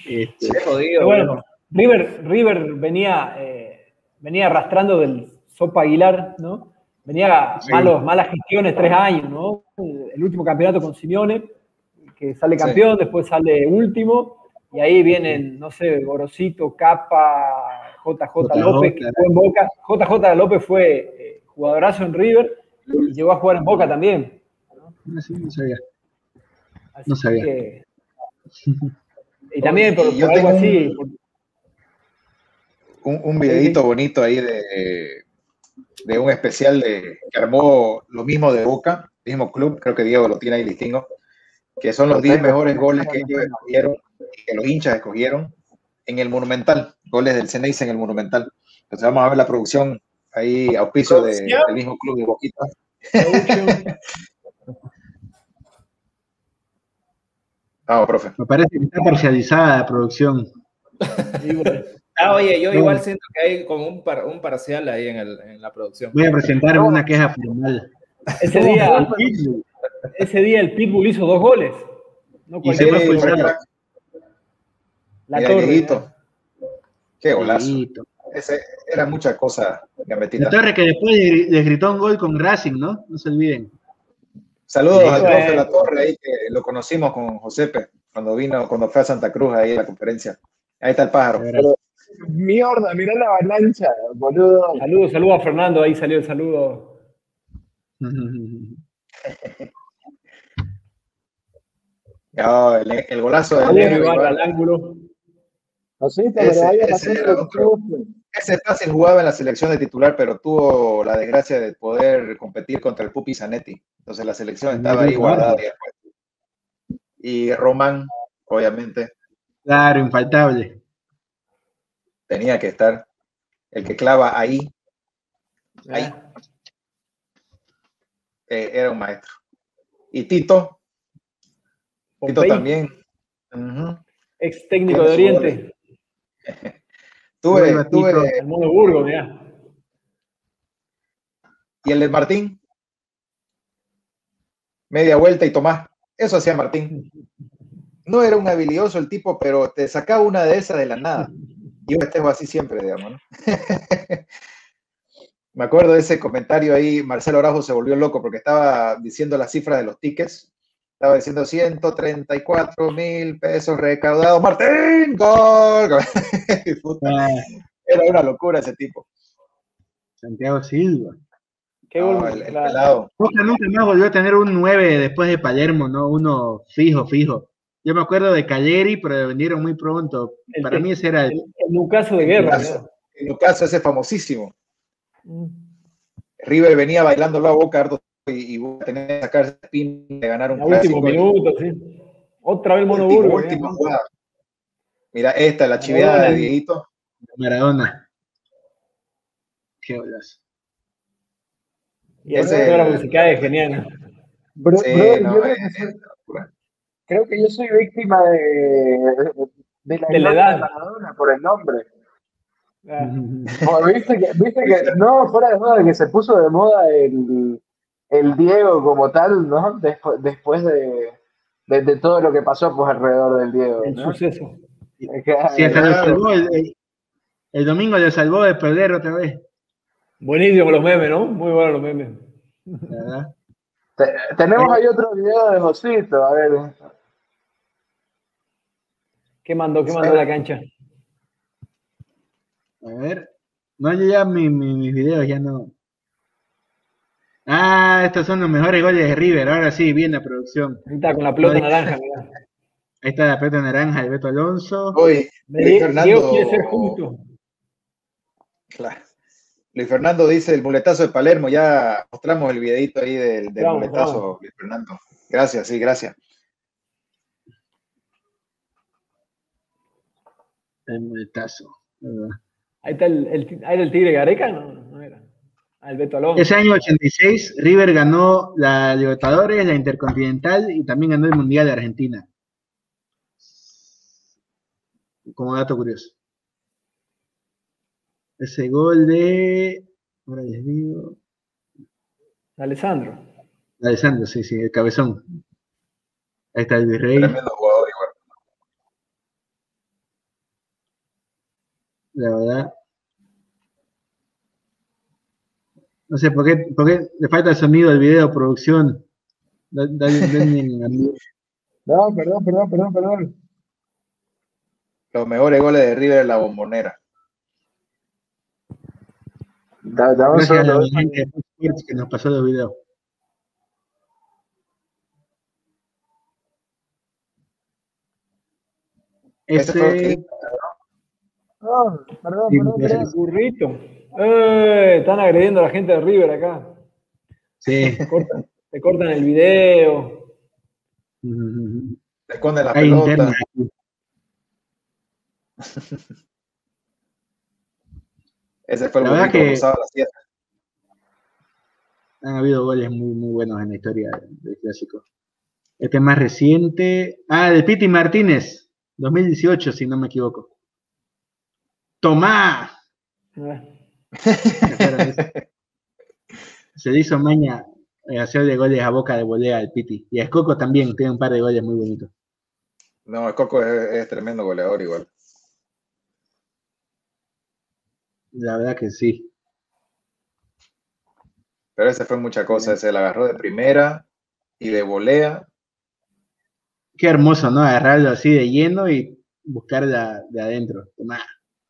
Speaker 3: Este, sí, jodido, bueno, River, River venía, eh, venía arrastrando del Sopa Aguilar, ¿no? Venía sí. malos, malas gestiones, tres años, ¿no? El último campeonato con Simeone, que sale campeón, sí. después sale último, y ahí vienen, no sé, Gorosito, Capa, JJ López, que fue en Boca. JJ López fue eh, jugadorazo en River y llegó a jugar en Boca también.
Speaker 9: ¿no? Sí, no sabía. Así no sabía. Que,
Speaker 3: y también por, por algo así.
Speaker 2: Un, un, un videito sí. bonito ahí de, de un especial de, que armó lo mismo de Boca, mismo club, creo que Diego lo tiene ahí distingo, que son los 10 mejores goles que ellos escogieron, que los hinchas escogieron en el Monumental, goles del Ceneice en el Monumental. Entonces vamos a ver la producción ahí, auspicio de, del mismo club de Boquita. Vamos, profe.
Speaker 9: Me parece que está parcializada la producción.
Speaker 10: Ah, oye, yo igual siento que hay como un, par- un parcial ahí en, el- en la producción.
Speaker 9: Voy a presentar una queja formal.
Speaker 17: Ese día, ese día el Pitbull hizo dos goles. No
Speaker 9: Y se
Speaker 17: cualquier
Speaker 9: expulsado.
Speaker 17: La
Speaker 2: Mira,
Speaker 17: torre.
Speaker 2: Dieguito. Qué golazo. Ese, era mucha cosa,
Speaker 9: La torre que después le, le gritó un gol con Racing, ¿no? No se olviden.
Speaker 2: Saludos
Speaker 9: Sí,
Speaker 2: al profe La Torre ahí que lo conocimos con Josepe cuando vino, cuando fue a Santa Cruz ahí a la conferencia. Ahí está el pájaro.
Speaker 4: Pero, mierda, mirá la avalancha, boludo.
Speaker 17: Saludos, saludos a Fernando, ahí salió el saludo.
Speaker 2: El, el golazo de Leo
Speaker 17: al ángulo.
Speaker 4: Así,
Speaker 2: Ese-
Speaker 4: vaya
Speaker 2: ese. Ese fácil jugaba en la selección de titular, pero tuvo la desgracia de poder competir contra el Pupi Zanetti. Entonces la selección estaba ahí guardada. y Román, obviamente,
Speaker 9: Claro, infaltable.
Speaker 2: tenía que estar. El que clava ahí, ahí, eh, era un maestro. Y Tito, También. Ujú.
Speaker 17: Ex técnico de Oriente.
Speaker 2: Tuve, tuve,
Speaker 17: El Mono Burgo, mirá.
Speaker 2: y el de Martín, media vuelta y Tomás. Eso hacía Martín. No era un habilidoso el tipo, pero te sacaba una de esas de la nada. Yo festejo así siempre, digamos, ¿no? Me acuerdo de ese comentario ahí, Marcelo Araujo se volvió loco porque estaba diciendo las cifras de los tickets. Estaba diciendo 134 mil pesos recaudados. ¡Martín! ¡Gol! Puta,
Speaker 9: Ah,
Speaker 2: Era una locura ese tipo.
Speaker 9: Santiago Silva.
Speaker 17: Qué
Speaker 2: No,
Speaker 17: gol.
Speaker 2: el, el
Speaker 17: la-
Speaker 2: pelado.
Speaker 9: Boca nunca más volvió a tener un 9 después de Palermo, ¿no? Uno fijo, fijo. Yo me acuerdo de Cagliari, pero vendieron muy pronto.
Speaker 17: El
Speaker 9: Para mí ese era el...
Speaker 17: Lucaso de guerra.
Speaker 2: Lucaso. En Lucaso, ese famosísimo.
Speaker 17: mirá.
Speaker 2: River venía bailando la boca harto y, y Boca tenía que sacar ese pin de ganar un
Speaker 17: el último
Speaker 2: clásico.
Speaker 17: minuto, sí. Otra vez el Mono
Speaker 2: Último,
Speaker 17: Burgo.
Speaker 2: última
Speaker 17: mirá.
Speaker 2: jugada. Mira, esta, la chiveada de
Speaker 17: Maradona.
Speaker 2: Dieguito.
Speaker 9: Maradona. Qué golazo.
Speaker 17: Y el
Speaker 2: Ese-
Speaker 17: señor la música es genial.
Speaker 4: Bro,
Speaker 2: Sí,
Speaker 4: bro,
Speaker 2: no,
Speaker 4: yo creo,
Speaker 2: es-
Speaker 4: que soy, creo que yo soy víctima de, de la
Speaker 17: De la edad.
Speaker 4: de Maradona por el nombre.
Speaker 17: Ah,
Speaker 4: Oh, ¿Viste que, viste que, no, fuera de moda, que se puso de moda el, el Diego como tal, ¿no? Después, después de, de, de todo lo que pasó pues alrededor del Diego,
Speaker 17: el
Speaker 4: ¿no?
Speaker 17: suceso.
Speaker 4: Claro.
Speaker 9: Sí, hasta lo salvó el, el- el domingo lo salvó de perder otra vez.
Speaker 17: Buenísimo los memes, ¿no? Muy buenos los memes.
Speaker 9: ¿verdad?
Speaker 4: Te- tenemos ahí otro video de Josito, a ver.
Speaker 17: ¿Qué mandó? ¿Qué mandó la cancha?
Speaker 9: A ver. No, yo ya mi- mi- mis videos ya no. Ah, estos son los mejores goles de River. Ahora sí, bien la producción.
Speaker 17: Ahí está, con la pelota naranja, mirá.
Speaker 9: Ahí está la pelota naranja de Beto Alonso.
Speaker 2: Hoy, Luis Fernando,
Speaker 17: quiere ser justo.
Speaker 2: Claro. Luis Fernando dice el muletazo de Palermo. Ya mostramos el videito ahí del, del
Speaker 17: Vamos,
Speaker 2: muletazo,
Speaker 17: vamos.
Speaker 2: Luis Fernando. Gracias, sí, gracias.
Speaker 9: El muletazo.
Speaker 17: Ahí está el, el, ahí era el Tigre Gareca, no, no era. El Beto Alonso.
Speaker 9: Ese año 86, River ganó la Libertadores, la Intercontinental y también ganó el Mundial de Argentina. Como dato curioso. Ese gol de. Ahora les digo.
Speaker 17: Alessandro.
Speaker 9: Alessandro, sí, sí, el cabezón. Ahí está el virrey.
Speaker 2: Tremendo jugador igual.
Speaker 9: La verdad. No sé por qué, por qué le falta el sonido del video, producción. Da- dale- denle a mí.
Speaker 4: No, perdón, perdón, perdón, perdón.
Speaker 2: Los mejores goles de River en la bombonera.
Speaker 4: Da-
Speaker 9: Gracias a la gente que nos pasó los videos.
Speaker 2: Ese
Speaker 4: No, perdón,
Speaker 9: Sí,
Speaker 4: perdón, perdón.
Speaker 17: Burrito. Eh, están agrediendo a la gente de River acá.
Speaker 9: sí.
Speaker 17: Te cortan, te cortan el video.
Speaker 9: Mm,
Speaker 2: Le esconde la
Speaker 9: Hay
Speaker 2: pelota.
Speaker 9: interna.
Speaker 2: Ese fue el
Speaker 9: La
Speaker 2: bonito
Speaker 9: que-
Speaker 2: cruzado la sierra.
Speaker 9: Han habido goles muy, muy buenos en la historia del clásico. Este más reciente. Ah, de Piti Martínez, 2018, si no me equivoco. ¡Tomá! Se le hizo maña eh, hacerle goles a boca de volea al Piti. Y a Escoco también tiene un par de goles muy bonitos.
Speaker 2: No, el Coco es, es tremendo goleador igual.
Speaker 9: La verdad que sí.
Speaker 2: Pero ese fue mucha cosa. Ese la agarró de primera y de volea.
Speaker 9: Qué hermoso, ¿no? Agarrarlo así de lleno y buscarla de adentro. Tomá.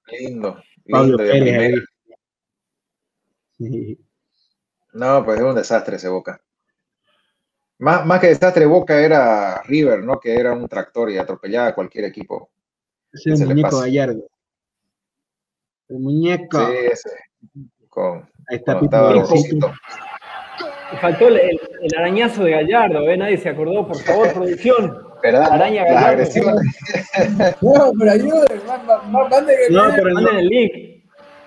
Speaker 2: Lindo.
Speaker 9: Pablo
Speaker 2: lindo
Speaker 9: Pérez ahí. Sí.
Speaker 2: No, pues es un desastre ese Boca. Más, más que desastre, Boca era River, ¿no? Que era un tractor y atropellaba a cualquier equipo.
Speaker 9: Ese
Speaker 2: que
Speaker 9: es
Speaker 2: se
Speaker 9: el muñeco. Gallardo. El muñeco.
Speaker 2: Sí, ese. Con,
Speaker 9: Ahí está
Speaker 3: faltó el, el- el arañazo de Gallardo, ¿eh? Nadie se acordó, por favor, producción.
Speaker 2: ¿Verdad?
Speaker 3: Araña Gallardo.
Speaker 4: No, pero ayuden,
Speaker 3: Manden el link.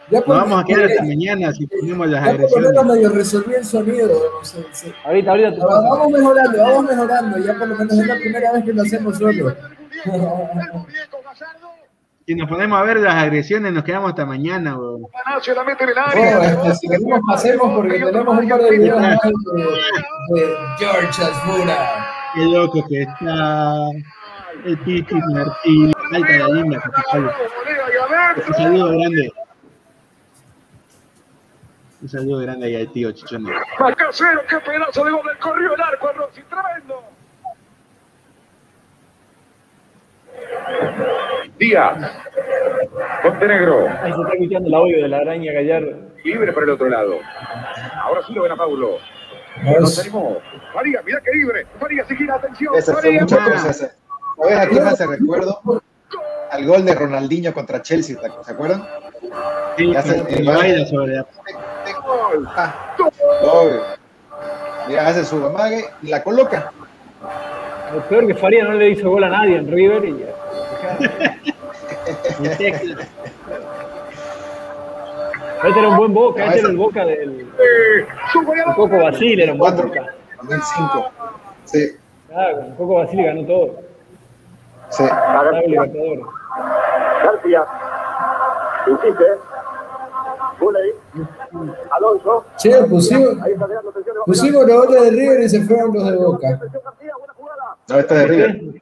Speaker 4: Ya por,
Speaker 9: vamos a quedar hasta mañana si ponemos las
Speaker 4: ya por lo
Speaker 9: agresiones.
Speaker 4: menos medio resolví el sonido. no sé, sí.
Speaker 3: Ahorita, ahorita te.
Speaker 4: Vamos mejorando, vamos mejorando. Ya por lo menos es la primera vez que lo hacemos solo.
Speaker 9: Si nos ponemos a ver las agresiones, nos quedamos hasta mañana. weón.
Speaker 4: Oh, este, si queremos pasemos porque tenemos un par de videos más de, de George Asfura.
Speaker 9: Qué loco que está el Piti Martín. Alta la linda. Un saludo grande. Un saludo grande ahí al tío Chichón.
Speaker 17: Macasero, qué pedazo de gol del corrió el arco, Rossi, tremendo. Díaz, Montenegro,
Speaker 3: Ahí se está escuchando el audio de la araña Gallardo.
Speaker 17: libre para el otro lado. Ahora sí lo ven a Paulo. No se animó. Faría, mira que libre. Faría, seguir, atención.
Speaker 2: Ese fue
Speaker 17: Faría.
Speaker 2: mucha cosa. ese. ¿Sabes a quién me hace recuerdo? Al gol de Ronaldinho contra Chelsea, ¿te- ¿se acuerdan?
Speaker 9: Sí,
Speaker 2: hace
Speaker 9: cuando
Speaker 2: el
Speaker 9: baila
Speaker 2: baile.
Speaker 9: sobre la
Speaker 2: Ah, doble. Mira, hace su amague y la coloca.
Speaker 3: Lo peor que Faría no le hizo gol a nadie en River y ya. Este era un buen boca,
Speaker 2: No,
Speaker 3: este era el boca del
Speaker 17: Eh,
Speaker 3: un. Coco Basile, era un buen boca.
Speaker 2: 2005. Sí,
Speaker 3: Ah, con Coco Basile ganó todo.
Speaker 2: sí.
Speaker 3: Ganó el Libertadores.
Speaker 17: García. Insiste. Buley. Alonso.
Speaker 4: Che, pusimos,
Speaker 17: Ahí está llegando atención.
Speaker 4: pusimos los goles de River y se fueron los de Boca.
Speaker 2: No, este es de River.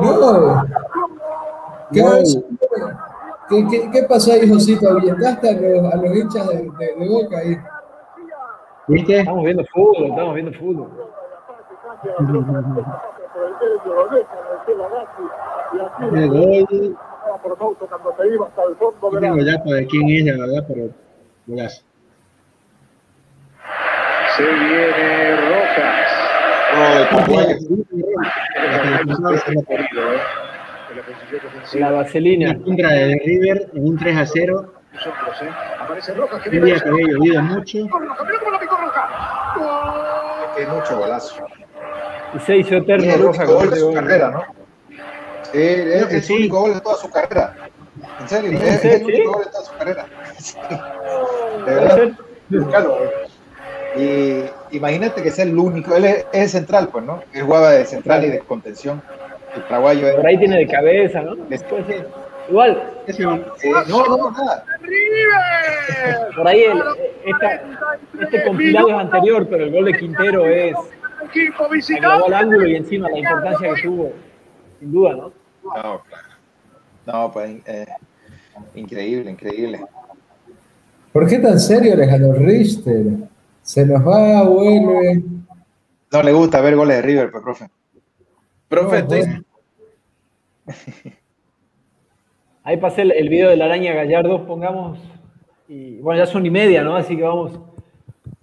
Speaker 4: No. ¿Qué, ¿Qué, qué, qué pasó ahí, Josito? ¿Ahuyentaste a los, a los hinchas de, de, de Boca ahí?
Speaker 9: ¿Viste?
Speaker 3: Estamos viendo fútbol, estamos viendo fútbol.
Speaker 9: El gol.
Speaker 17: Por Mouto cuando se iba hasta el fondo
Speaker 9: No
Speaker 17: de la
Speaker 9: dato de quién es, la verdad, pero golazo.
Speaker 17: Se viene Rojas.
Speaker 9: La a
Speaker 17: la.
Speaker 3: La vaselina.
Speaker 9: Una contra de River en un 3 a 0.
Speaker 17: Nosotros, ¿eh? Aparece Rojas que
Speaker 9: Un día que había llovido mucho.
Speaker 17: Rojas, la
Speaker 2: mucho golazo.
Speaker 3: Y se hizo eterno
Speaker 2: gol de su carrera, ¿no? Sí, es, su
Speaker 9: sí.
Speaker 2: único gol de toda su carrera. En serio,
Speaker 3: ¿Sí?
Speaker 2: es, el único gol de toda su carrera. De verdad.
Speaker 3: ser.
Speaker 2: Búscalo. Y imagínate que sea el único, él es, es central, pues, ¿no? Él jugaba de central y de contención. El paraguayo
Speaker 3: Por ahí tiene de cabeza, ¿no? Ser. Igual.
Speaker 2: Eh, no, no, nada.
Speaker 3: Por ahí el, esta- este compilado es anterior, pero el gol de Quintero es
Speaker 17: Equipo visitante.
Speaker 3: al ángulo y encima la importancia que tuvo, sin duda, ¿no?
Speaker 2: No, claro. No, pues, eh, increíble, increíble.
Speaker 4: ¿Por qué tan serio Alejandro Richter? Se nos va, vuelve.
Speaker 2: No le gusta ver goles de River, pues, profe. Profe,
Speaker 4: No,
Speaker 2: estoy-
Speaker 4: bueno.
Speaker 3: Ahí pasé el, el video de la araña Gallardo, pongamos, y bueno, ya son y media, ¿no? Así que vamos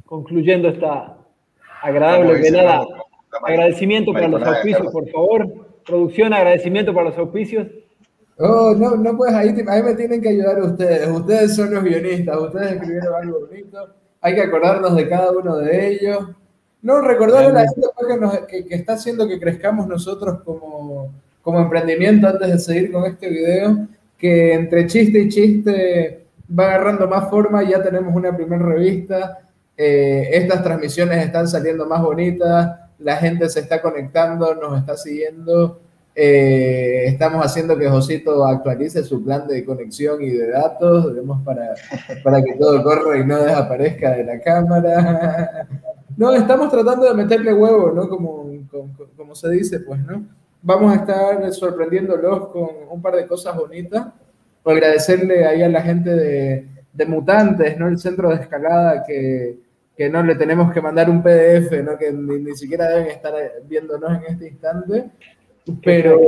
Speaker 3: concluyendo esta agradable velada. Agradecimiento para los auspicios, por favor. Producción, agradecimiento para los auspicios.
Speaker 4: Oh, no, no puedes, ahí, ahí me tienen que ayudar ustedes. Ustedes son los guionistas, ustedes escribieron algo bonito. Hay que acordarnos de cada uno de ellos. No, recordarle a la gente pues, que, nos- está haciendo que crezcamos nosotros como, como emprendimiento antes de seguir con este video, que entre chiste y chiste va agarrando más forma, ya tenemos una primera revista, eh, estas transmisiones están saliendo más bonitas, la gente se está conectando, nos está siguiendo, eh, estamos haciendo que Josito actualice su plan de conexión y de datos, para, para que todo corra y no desaparezca de la cámara. No, estamos tratando de meterle huevo, ¿no? Como, como, como se dice, pues, ¿no? Vamos a estar sorprendiéndolos con un par de cosas bonitas. Agradecerle ahí a la gente de, de Mutantes, ¿no? El centro de escalada que, que no le tenemos que mandar un PDF, ¿no? que ni, siquiera deben estar viéndonos en este instante. Pero,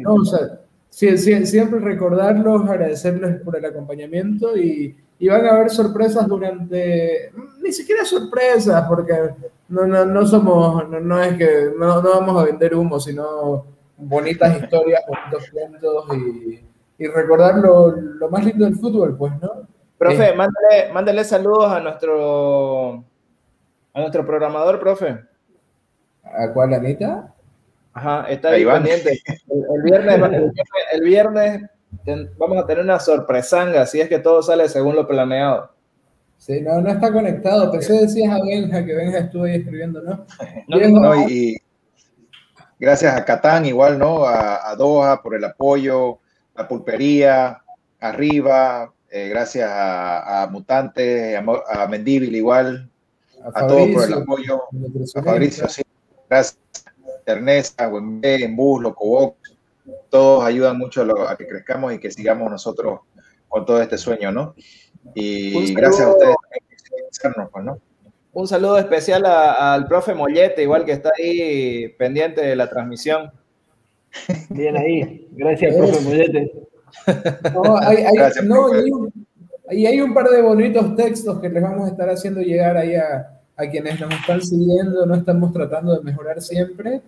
Speaker 4: no, o sea, siempre recordarlos, agradecerles por el acompañamiento y, y, van a haber sorpresas durante, ni siquiera sorpresas, porque no, no, no somos, no, es que no, no, vamos a vender humo, sino bonitas historias, bonitos cuentos y, y recordar lo, lo, más lindo del fútbol, pues, ¿no?
Speaker 10: Profe, eh, mándale, saludos a nuestro, a nuestro programador, profe.
Speaker 4: ¿A cuál, Anita?
Speaker 10: Ajá, está ahí, pendiente. El, viernes, el, viernes, vamos a tener una sorpresanga, si es que todo sale según lo planeado.
Speaker 4: Sí, no, no está conectado. Pensé decías a Benja, que Benja estuvo ahí escribiendo, ¿no?
Speaker 2: no, y, gracias a Catán, igual, ¿no? A, a Doha por el apoyo, a Pulpería, arriba, eh, gracias a, Mutante, a, a Mendíbil igual, a, todos por el apoyo, a Fabricio, sí, gracias, Ernest, a en Bus, Locobox, todos ayudan mucho a, que crezcamos y que sigamos nosotros con todo este sueño, ¿no? Y gracias a ustedes
Speaker 10: pues, ¿no? Un saludo especial al profe Mollete, igual que está ahí pendiente de la transmisión.
Speaker 17: Bien ahí, gracias, profe Mollete.
Speaker 4: No, hay, y hay un par de bonitos textos que les vamos a estar haciendo llegar ahí a, a quienes nos están siguiendo, no estamos tratando de mejorar siempre.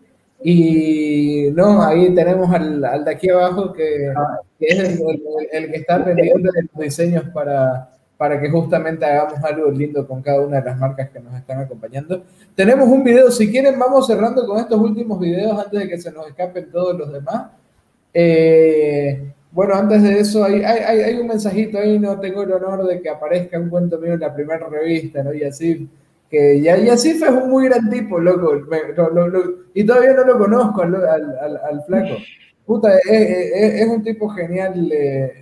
Speaker 4: Y no, ahí tenemos al, al de aquí abajo que, que es el, el, que está pendiente de los diseños para, para que justamente hagamos algo lindo con cada una de las marcas que nos están acompañando. Tenemos un video, si quieren vamos cerrando con estos últimos videos antes de que se nos escapen todos los demás. Eh, bueno, antes de eso, hay, hay, hay, un mensajito ahí, no tengo el honor de que aparezca un cuento mío en la primera revista, ¿no? Y así, que ya, y así fue un muy gran tipo, loco, y todavía no lo conozco al, al, al, flaco. Puta, es, es, un tipo genial, eh,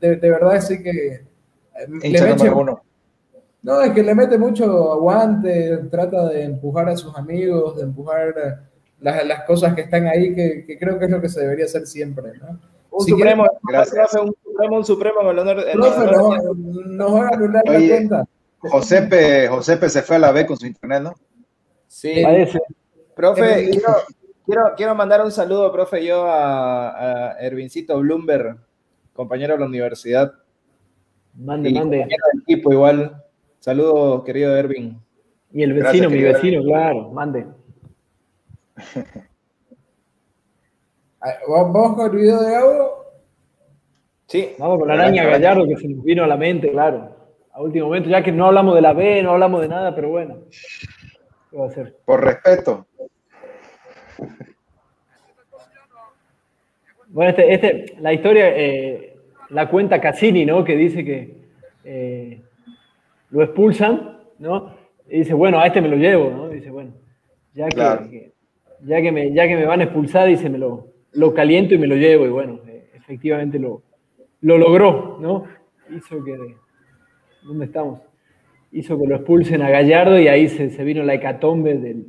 Speaker 4: de, de, verdad, sí que... Eh, le mete, no, es que le mete mucho aguante, trata de empujar a sus amigos, de empujar las, las cosas que están ahí, que, que creo que es lo que se debería hacer siempre, ¿no?
Speaker 10: Un supremo, un supremo, un supremo en el honor.
Speaker 4: nos van a anular la cuenta.
Speaker 2: Josepe, Josepe se fue a la B con su internet, ¿no?
Speaker 10: Sí. Profe, quiero, quiero, mandar un saludo, profe, yo a, a Ervincito Bloomberg, compañero de la universidad.
Speaker 17: Mande, mande.
Speaker 10: Compañero del equipo igual. Saludos, querido Ervin.
Speaker 17: Y el vecino, mi vecino, claro, mande.
Speaker 4: ¿Vamos con el video de Gabo?
Speaker 17: Sí. Vamos con la araña Gallardo que se nos vino a la mente, claro. A último momento, ya que no hablamos de la B, no hablamos de nada, pero bueno.
Speaker 2: ¿Qué va a hacer? Por respeto.
Speaker 17: Bueno, este, este, la historia eh, la cuenta Cassini, ¿no? Que dice que eh, lo expulsan, ¿no? Y dice, bueno, a este me lo llevo, ¿no? Dice, bueno, ya que, ya que, me, ya que me van a expulsar, dice, me lo, lo caliento y me lo llevo, y bueno, eh, efectivamente lo, lo logró, ¿no? Hizo que, ¿dónde estamos? Hizo que lo expulsen a Gallardo y ahí se, se vino la hecatombe del,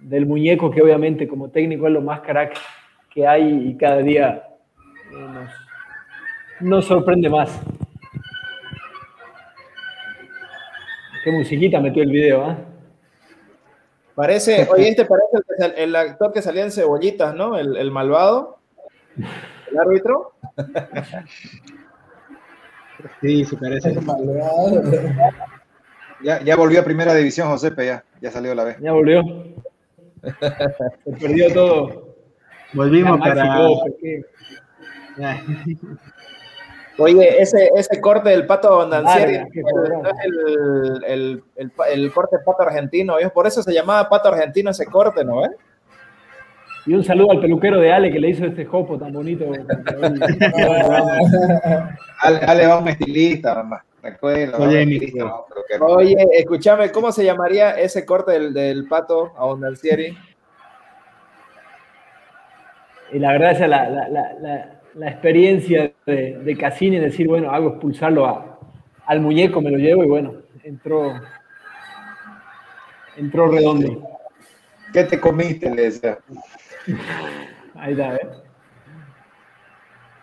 Speaker 17: del, muñeco, que obviamente como técnico es lo más crack que hay y cada día eh, nos, sorprende más. Qué musiquita metió el video, ¿ah?
Speaker 10: Parece, oye, este parece el, actor que salía en Cebollitas, ¿no? El, malvado. El árbitro.
Speaker 9: Sí, se parece. El malvado.
Speaker 2: Ya, ya volvió a primera división, Josepe, ya, ya salió la vez.
Speaker 17: Ya volvió. Se perdió todo.
Speaker 9: Volvimos para.
Speaker 10: Oye, ese, ese corte del pato Bondancieri el, el, el, el, corte pato argentino, por eso se llamaba pato argentino ese corte, ¿no?
Speaker 3: Y un saludo al peluquero de Ale que le hizo este jopo tan bonito.
Speaker 2: Ale, Ale va un estilista, mamá. Estilista, peluquero.
Speaker 10: Oye, escúchame, ¿cómo se llamaría ese corte del, del pato a Bondancieri?
Speaker 3: Y la es la, la, la, la, la experiencia de, de Cassini, decir, bueno, hago expulsarlo a- al muñeco, me lo llevo y bueno, entró, entró redondo.
Speaker 2: ¿Qué te comiste? Le decía.
Speaker 3: Ahí está, ¿eh?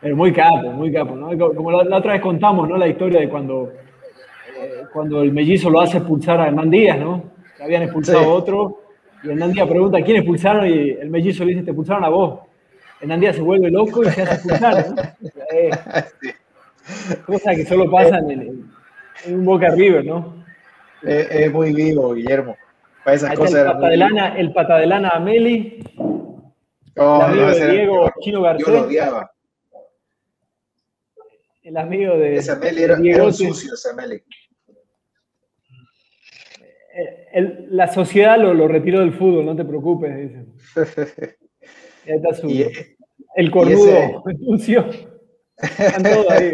Speaker 3: Pero muy capo, muy capo, ¿no? Como la, la otra vez contamos, ¿no? La historia de cuando, eh, cuando el mellizo lo hace expulsar a Hernán Díaz, ¿no? Que habían expulsado
Speaker 2: Sí.
Speaker 3: a otro, y Hernán Díaz pregunta, ¿quién expulsaron? Y el mellizo le dice, te expulsaron a vos. Hernán Díaz se vuelve loco y se hace expulsar, ¿no? Eh, cosas que solo pasan en, en- en un Boca River, ¿no?
Speaker 2: Es, es muy vivo, Guillermo. Para esas
Speaker 3: Ahí
Speaker 2: cosas
Speaker 3: el
Speaker 2: era
Speaker 3: pata
Speaker 2: muy
Speaker 3: de
Speaker 2: vivo.
Speaker 3: lana, el pata de lana Ameli,
Speaker 2: Oh,
Speaker 3: el amigo de Diego Chino
Speaker 2: Yo lo
Speaker 3: Garcés,
Speaker 2: odiaba.
Speaker 3: el amigo de,
Speaker 2: Meli
Speaker 3: de
Speaker 2: era, era un sucio, ese Meli.
Speaker 3: Eh, la sociedad lo, lo retiró del fútbol, no te preocupes, dicen. Y ahí está su,
Speaker 2: Y-
Speaker 3: el
Speaker 2: y
Speaker 3: cornudo sucio. Están todos ahí.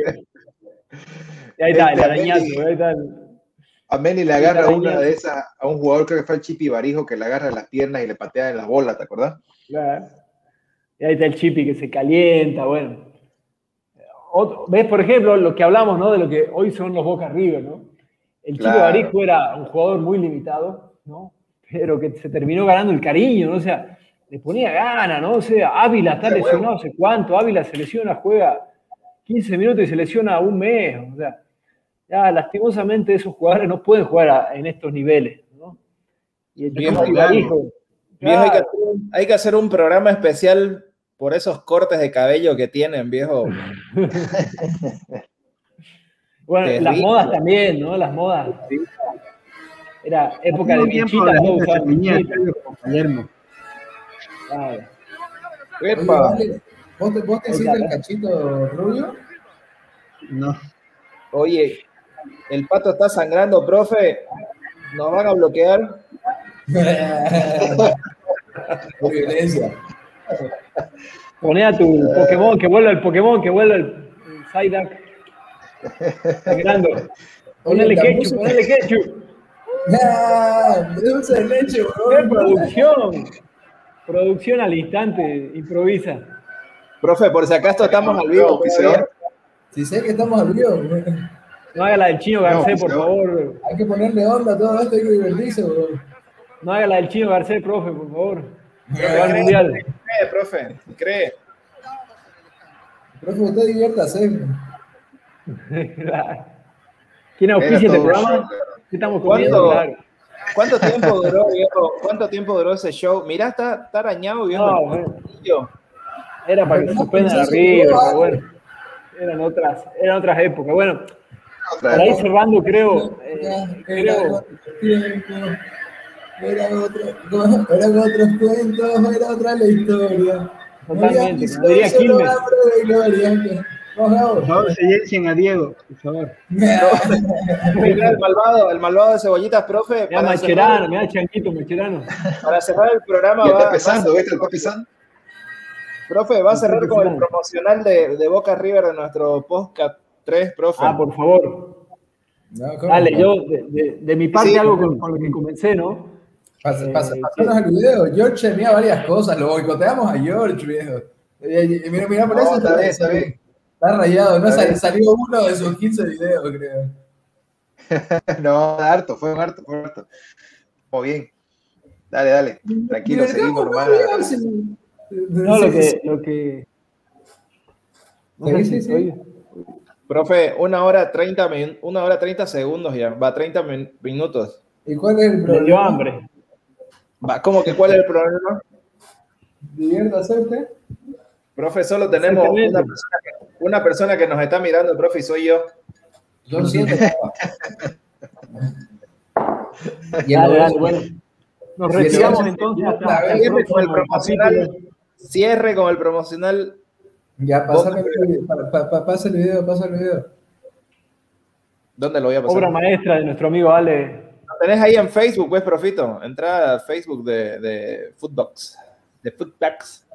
Speaker 3: Y ahí está, el
Speaker 2: Este,
Speaker 3: arañazo, ahí está el-
Speaker 2: A Meli le agarra una de esas a un jugador, creo que fue el Chipi Barijo, que le agarra las piernas y le patea en la bola, ¿te acordás?
Speaker 3: Claro. Y ahí está el chipi que se calienta, bueno. Otro- ¿Ves, por ejemplo, lo que hablamos, ¿no? De lo que hoy son los Boca River, ¿no? El
Speaker 2: Claro.
Speaker 3: Barijo era un jugador muy limitado, ¿no? Pero que se terminó ganando el cariño, ¿no? O sea, le ponía gana, ¿no? O sea, Ávila está lesionado, no sé cuánto, Ávila se lesiona, juega 15 minutos y se lesiona un mes, o sea, ya lastimosamente esos jugadores no pueden jugar a- en estos niveles, ¿no? Y el. Barijo,
Speaker 10: Viejo, hay que, hacer un- hay que hacer un programa especial por esos cortes de cabello que tienen, viejo.
Speaker 3: Bueno,
Speaker 10: Terrible.
Speaker 3: las modas también, ¿no? Las modas. Era época de
Speaker 9: bien
Speaker 3: bichitas,
Speaker 9: por la
Speaker 3: todos
Speaker 9: gente
Speaker 3: Claro.
Speaker 10: Epa.
Speaker 4: ¿Vos te, vos te hiciste el cachito rubio?
Speaker 9: No.
Speaker 10: Oye, el pato está sangrando, profe. Nos van a bloquear.
Speaker 4: Por violencia.
Speaker 3: Poné a tu Pokémon, que vuelva el Pokémon, que vuelva el, Psyduck. Sangrando. Ponele ketchup, ponele ketchup.
Speaker 4: ¡Ah! Dulce de leche,
Speaker 3: ¡Qué producción! Producción al instante, improvisa.
Speaker 10: Profe, por si acaso estamos al vivo. todavía.
Speaker 4: Si sé que estamos al vivo,
Speaker 3: No haga la del chino Garcés, por favor.
Speaker 4: hay que ponerle onda a todo esto, hay que divertirse, bro.
Speaker 3: No haga la del chino Garcés, profe, por favor.
Speaker 10: Cree,
Speaker 3: mundial.
Speaker 10: cree, profe, cree.
Speaker 4: Profe, usted diviértase.
Speaker 3: ¿Quién auspicia este programa? ¿Qué estamos comiendo?
Speaker 10: ¿Cuánto,
Speaker 3: Claro.
Speaker 10: ¿Cuánto tiempo duró, viejo? ¿Cuánto tiempo duró ese show? Mirá, está, está arañado viejo.
Speaker 3: No. Era para que se suspendan arriba, pero bueno. Eran otras, eran otras épocas. Bueno, ir
Speaker 2: época.
Speaker 3: cerrando, creo, eh,
Speaker 4: Era
Speaker 3: creo,
Speaker 4: eran otros cuentos, era otra la historia.
Speaker 3: Totalmente, diría Quilmes.
Speaker 9: Por favor, silencien a Diego, por favor.
Speaker 10: El malvado, el malvado de cebollitas, profe.
Speaker 3: me da
Speaker 10: Para
Speaker 3: Macherano, da Chanquito Macherano.
Speaker 10: para cerrar el programa,
Speaker 2: Ya está
Speaker 10: va-
Speaker 2: pesando, ¿viste? Está pesando.
Speaker 10: profe, va a cerrar con el promocional de, de Boca River de nuestro podcast 3, profe.
Speaker 3: Ah, por favor.
Speaker 4: No.
Speaker 3: Dale, yo de, de- de mi parte
Speaker 2: Sí.
Speaker 3: algo con, con lo que comencé, ¿no?
Speaker 4: Pasa,
Speaker 3: Eh,
Speaker 4: pasa, pasanos el video. George tenía varias cosas, lo boicoteamos a George, viejo. Eh, eh, Mira, mira, por
Speaker 2: No,
Speaker 4: eso
Speaker 2: está bien, está bien.
Speaker 4: Está rayado, no Sal- salió uno de sus 15 videos, creo.
Speaker 2: No, harto, fue harto, fue harto. Muy bien. Dale, dale. Tranquilo, seguimos
Speaker 4: ¿no?
Speaker 2: nomás.
Speaker 4: Digamos, sí.
Speaker 3: No, lo que, lo que. No
Speaker 4: Sí, sí, sí.
Speaker 3: oye.
Speaker 10: Profe, una hora 30, min- una hora 30 segundos ya, va 30 min- minutos.
Speaker 4: ¿Y cuál es el
Speaker 3: Me
Speaker 4: problema?
Speaker 3: dio hambre.
Speaker 10: Va, ¿cómo que cuál es el problema?
Speaker 4: Diviértase usted.
Speaker 10: Profe, solo tenemos una persona, que, una persona que nos está mirando, profe, y soy yo.
Speaker 4: Yo siento papá. Y
Speaker 3: Dale, bueno. Nos retiramos entonces hasta,
Speaker 10: Cierre con el promocional. Cierre con el promocional.
Speaker 4: Ya, pa- pasa el video, pasa el video.
Speaker 10: ¿Dónde lo voy a pasar?
Speaker 3: Obra maestra de nuestro amigo Ale.
Speaker 10: Lo tenés ahí en Facebook, pues, profito. Entra al Facebook de, de Footbox. de Footbacks.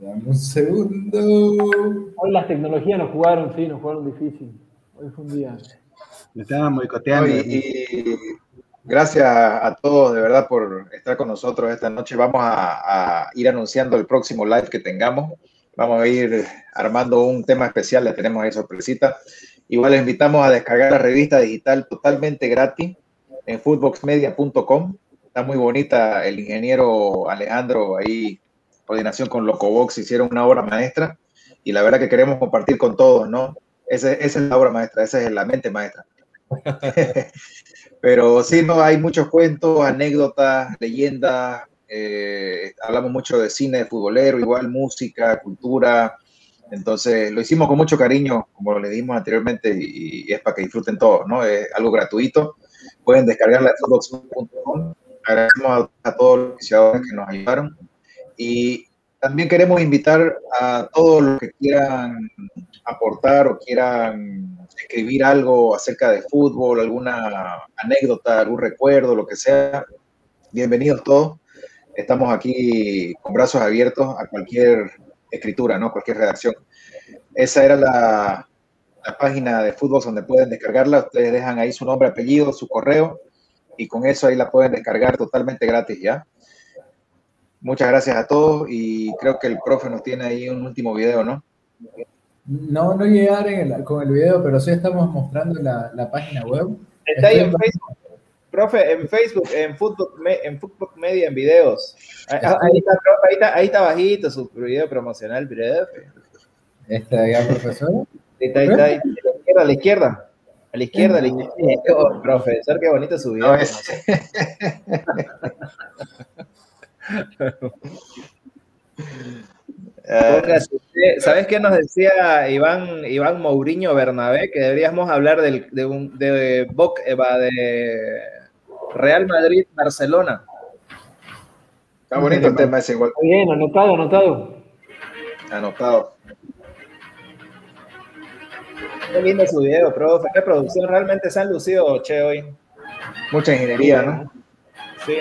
Speaker 4: Dame un segundo.
Speaker 3: Hoy las tecnologías nos jugaron, sí, nos jugaron difícil. Hoy fue un día.
Speaker 9: Me estaban boicoteando.
Speaker 2: Y, y gracias a todos de verdad por estar con nosotros esta noche. Vamos a, a, ir anunciando el próximo live que tengamos. Vamos a ir armando un tema especial, le tenemos ahí sorpresita. Igual les invitamos a descargar la revista digital totalmente gratis en footboxmedia.com. Está muy bonita, el ingeniero Alejandro ahí, coordinación con Locobox, hicieron una obra maestra y la verdad que queremos compartir con todos, ¿no? Esa, esa es la obra maestra, esa es la mente maestra. Pero sí, no, hay muchos cuentos, anécdotas, leyendas, eh, hablamos mucho de cine, de futbolero, igual música, cultura. Entonces lo hicimos con mucho cariño, como le dijimos anteriormente, y, y es para que disfruten todos, ¿no? Es algo gratuito. Pueden descargarla de. Agradecemos a, a todos los oficiadores que nos ayudaron. Y también queremos invitar a todos los que quieran aportar o quieran escribir algo acerca de fútbol, alguna anécdota, algún recuerdo, lo que sea. Bienvenidos todos estamos aquí con brazos abiertos a cualquier escritura, ¿no? Cualquier redacción. Esa era la, la página de fútbol donde pueden descargarla. Ustedes dejan ahí su nombre, apellido, su correo y con eso ahí la pueden descargar totalmente gratis ya. Muchas gracias a todos y creo que el profe nos tiene ahí un último video, ¿no?
Speaker 4: No, no llegar el, con el video, pero sí estamos mostrando la, la página web.
Speaker 10: Está ahí en Facebook. Profe, en Facebook, en Fútbol, en Fútbol Media, en videos. Ahí, ahí, está, profe, ahí, está, ahí está bajito su video promocional, profe.
Speaker 4: ¿Está ahí, profesor?
Speaker 10: Está, ahí está, ahí, a la izquierda, a la izquierda. A la izquierda, a la izquierda. Oh, profesor, qué bonito su video. No, es... ¿Sabes qué nos decía Iván, Iván Mourinho Bernabé? Que deberíamos hablar del, de, un, de, Boc, de Real Madrid-Barcelona.
Speaker 2: Está bonito el tema ese igual.
Speaker 3: Bien, anotado, anotado.
Speaker 2: Anotado.
Speaker 10: Qué lindo su video, profe. Qué producción. Realmente se han lucido, che, hoy.
Speaker 2: Mucha ingeniería, ¿no?
Speaker 10: Sí.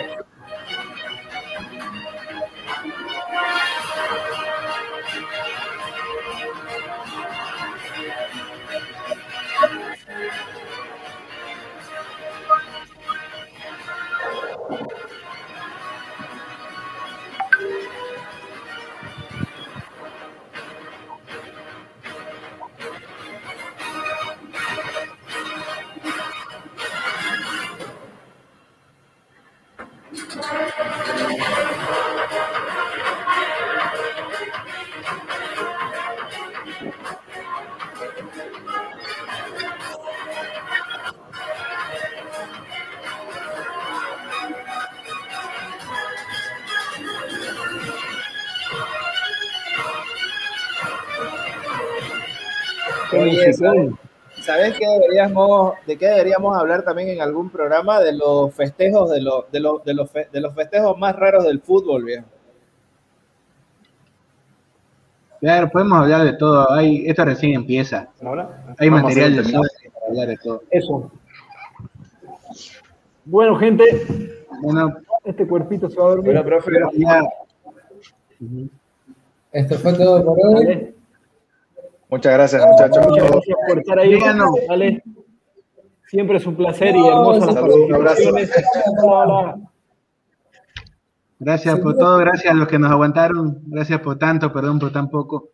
Speaker 10: Deberíamos, de qué deberíamos hablar también en algún programa? De los festejos, de, los de, los de, los fe, de los festejos más raros del fútbol, viejo.
Speaker 9: Claro, podemos hablar de todo. Hay, esto recién empieza.
Speaker 3: ¿Ahora?
Speaker 9: Hay Vamos material de para hablar de todo.
Speaker 3: Eso. Bueno, gente.
Speaker 9: Bueno,
Speaker 3: este cuerpito se va a dormir.
Speaker 10: Bueno, profe,
Speaker 9: ya.
Speaker 4: Esto fue todo por hoy.
Speaker 2: Muchas gracias, muchachos.
Speaker 3: Muchas gracias por estar ahí. Siempre es un placer y hermoso las
Speaker 2: Saludos, un abrazo.
Speaker 9: Gracias por todo, gracias a los que nos aguantaron, gracias por tanto, perdón por tan poco.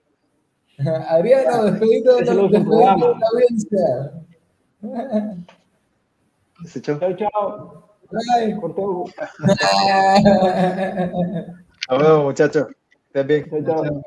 Speaker 4: Adriano, despedido de la, despedido de la audiencia.
Speaker 2: Chao,
Speaker 3: chao. chao.
Speaker 4: Bye.
Speaker 3: Cortó.
Speaker 2: Nos vemos, muchachos. Estén bien.
Speaker 3: Chao, chao.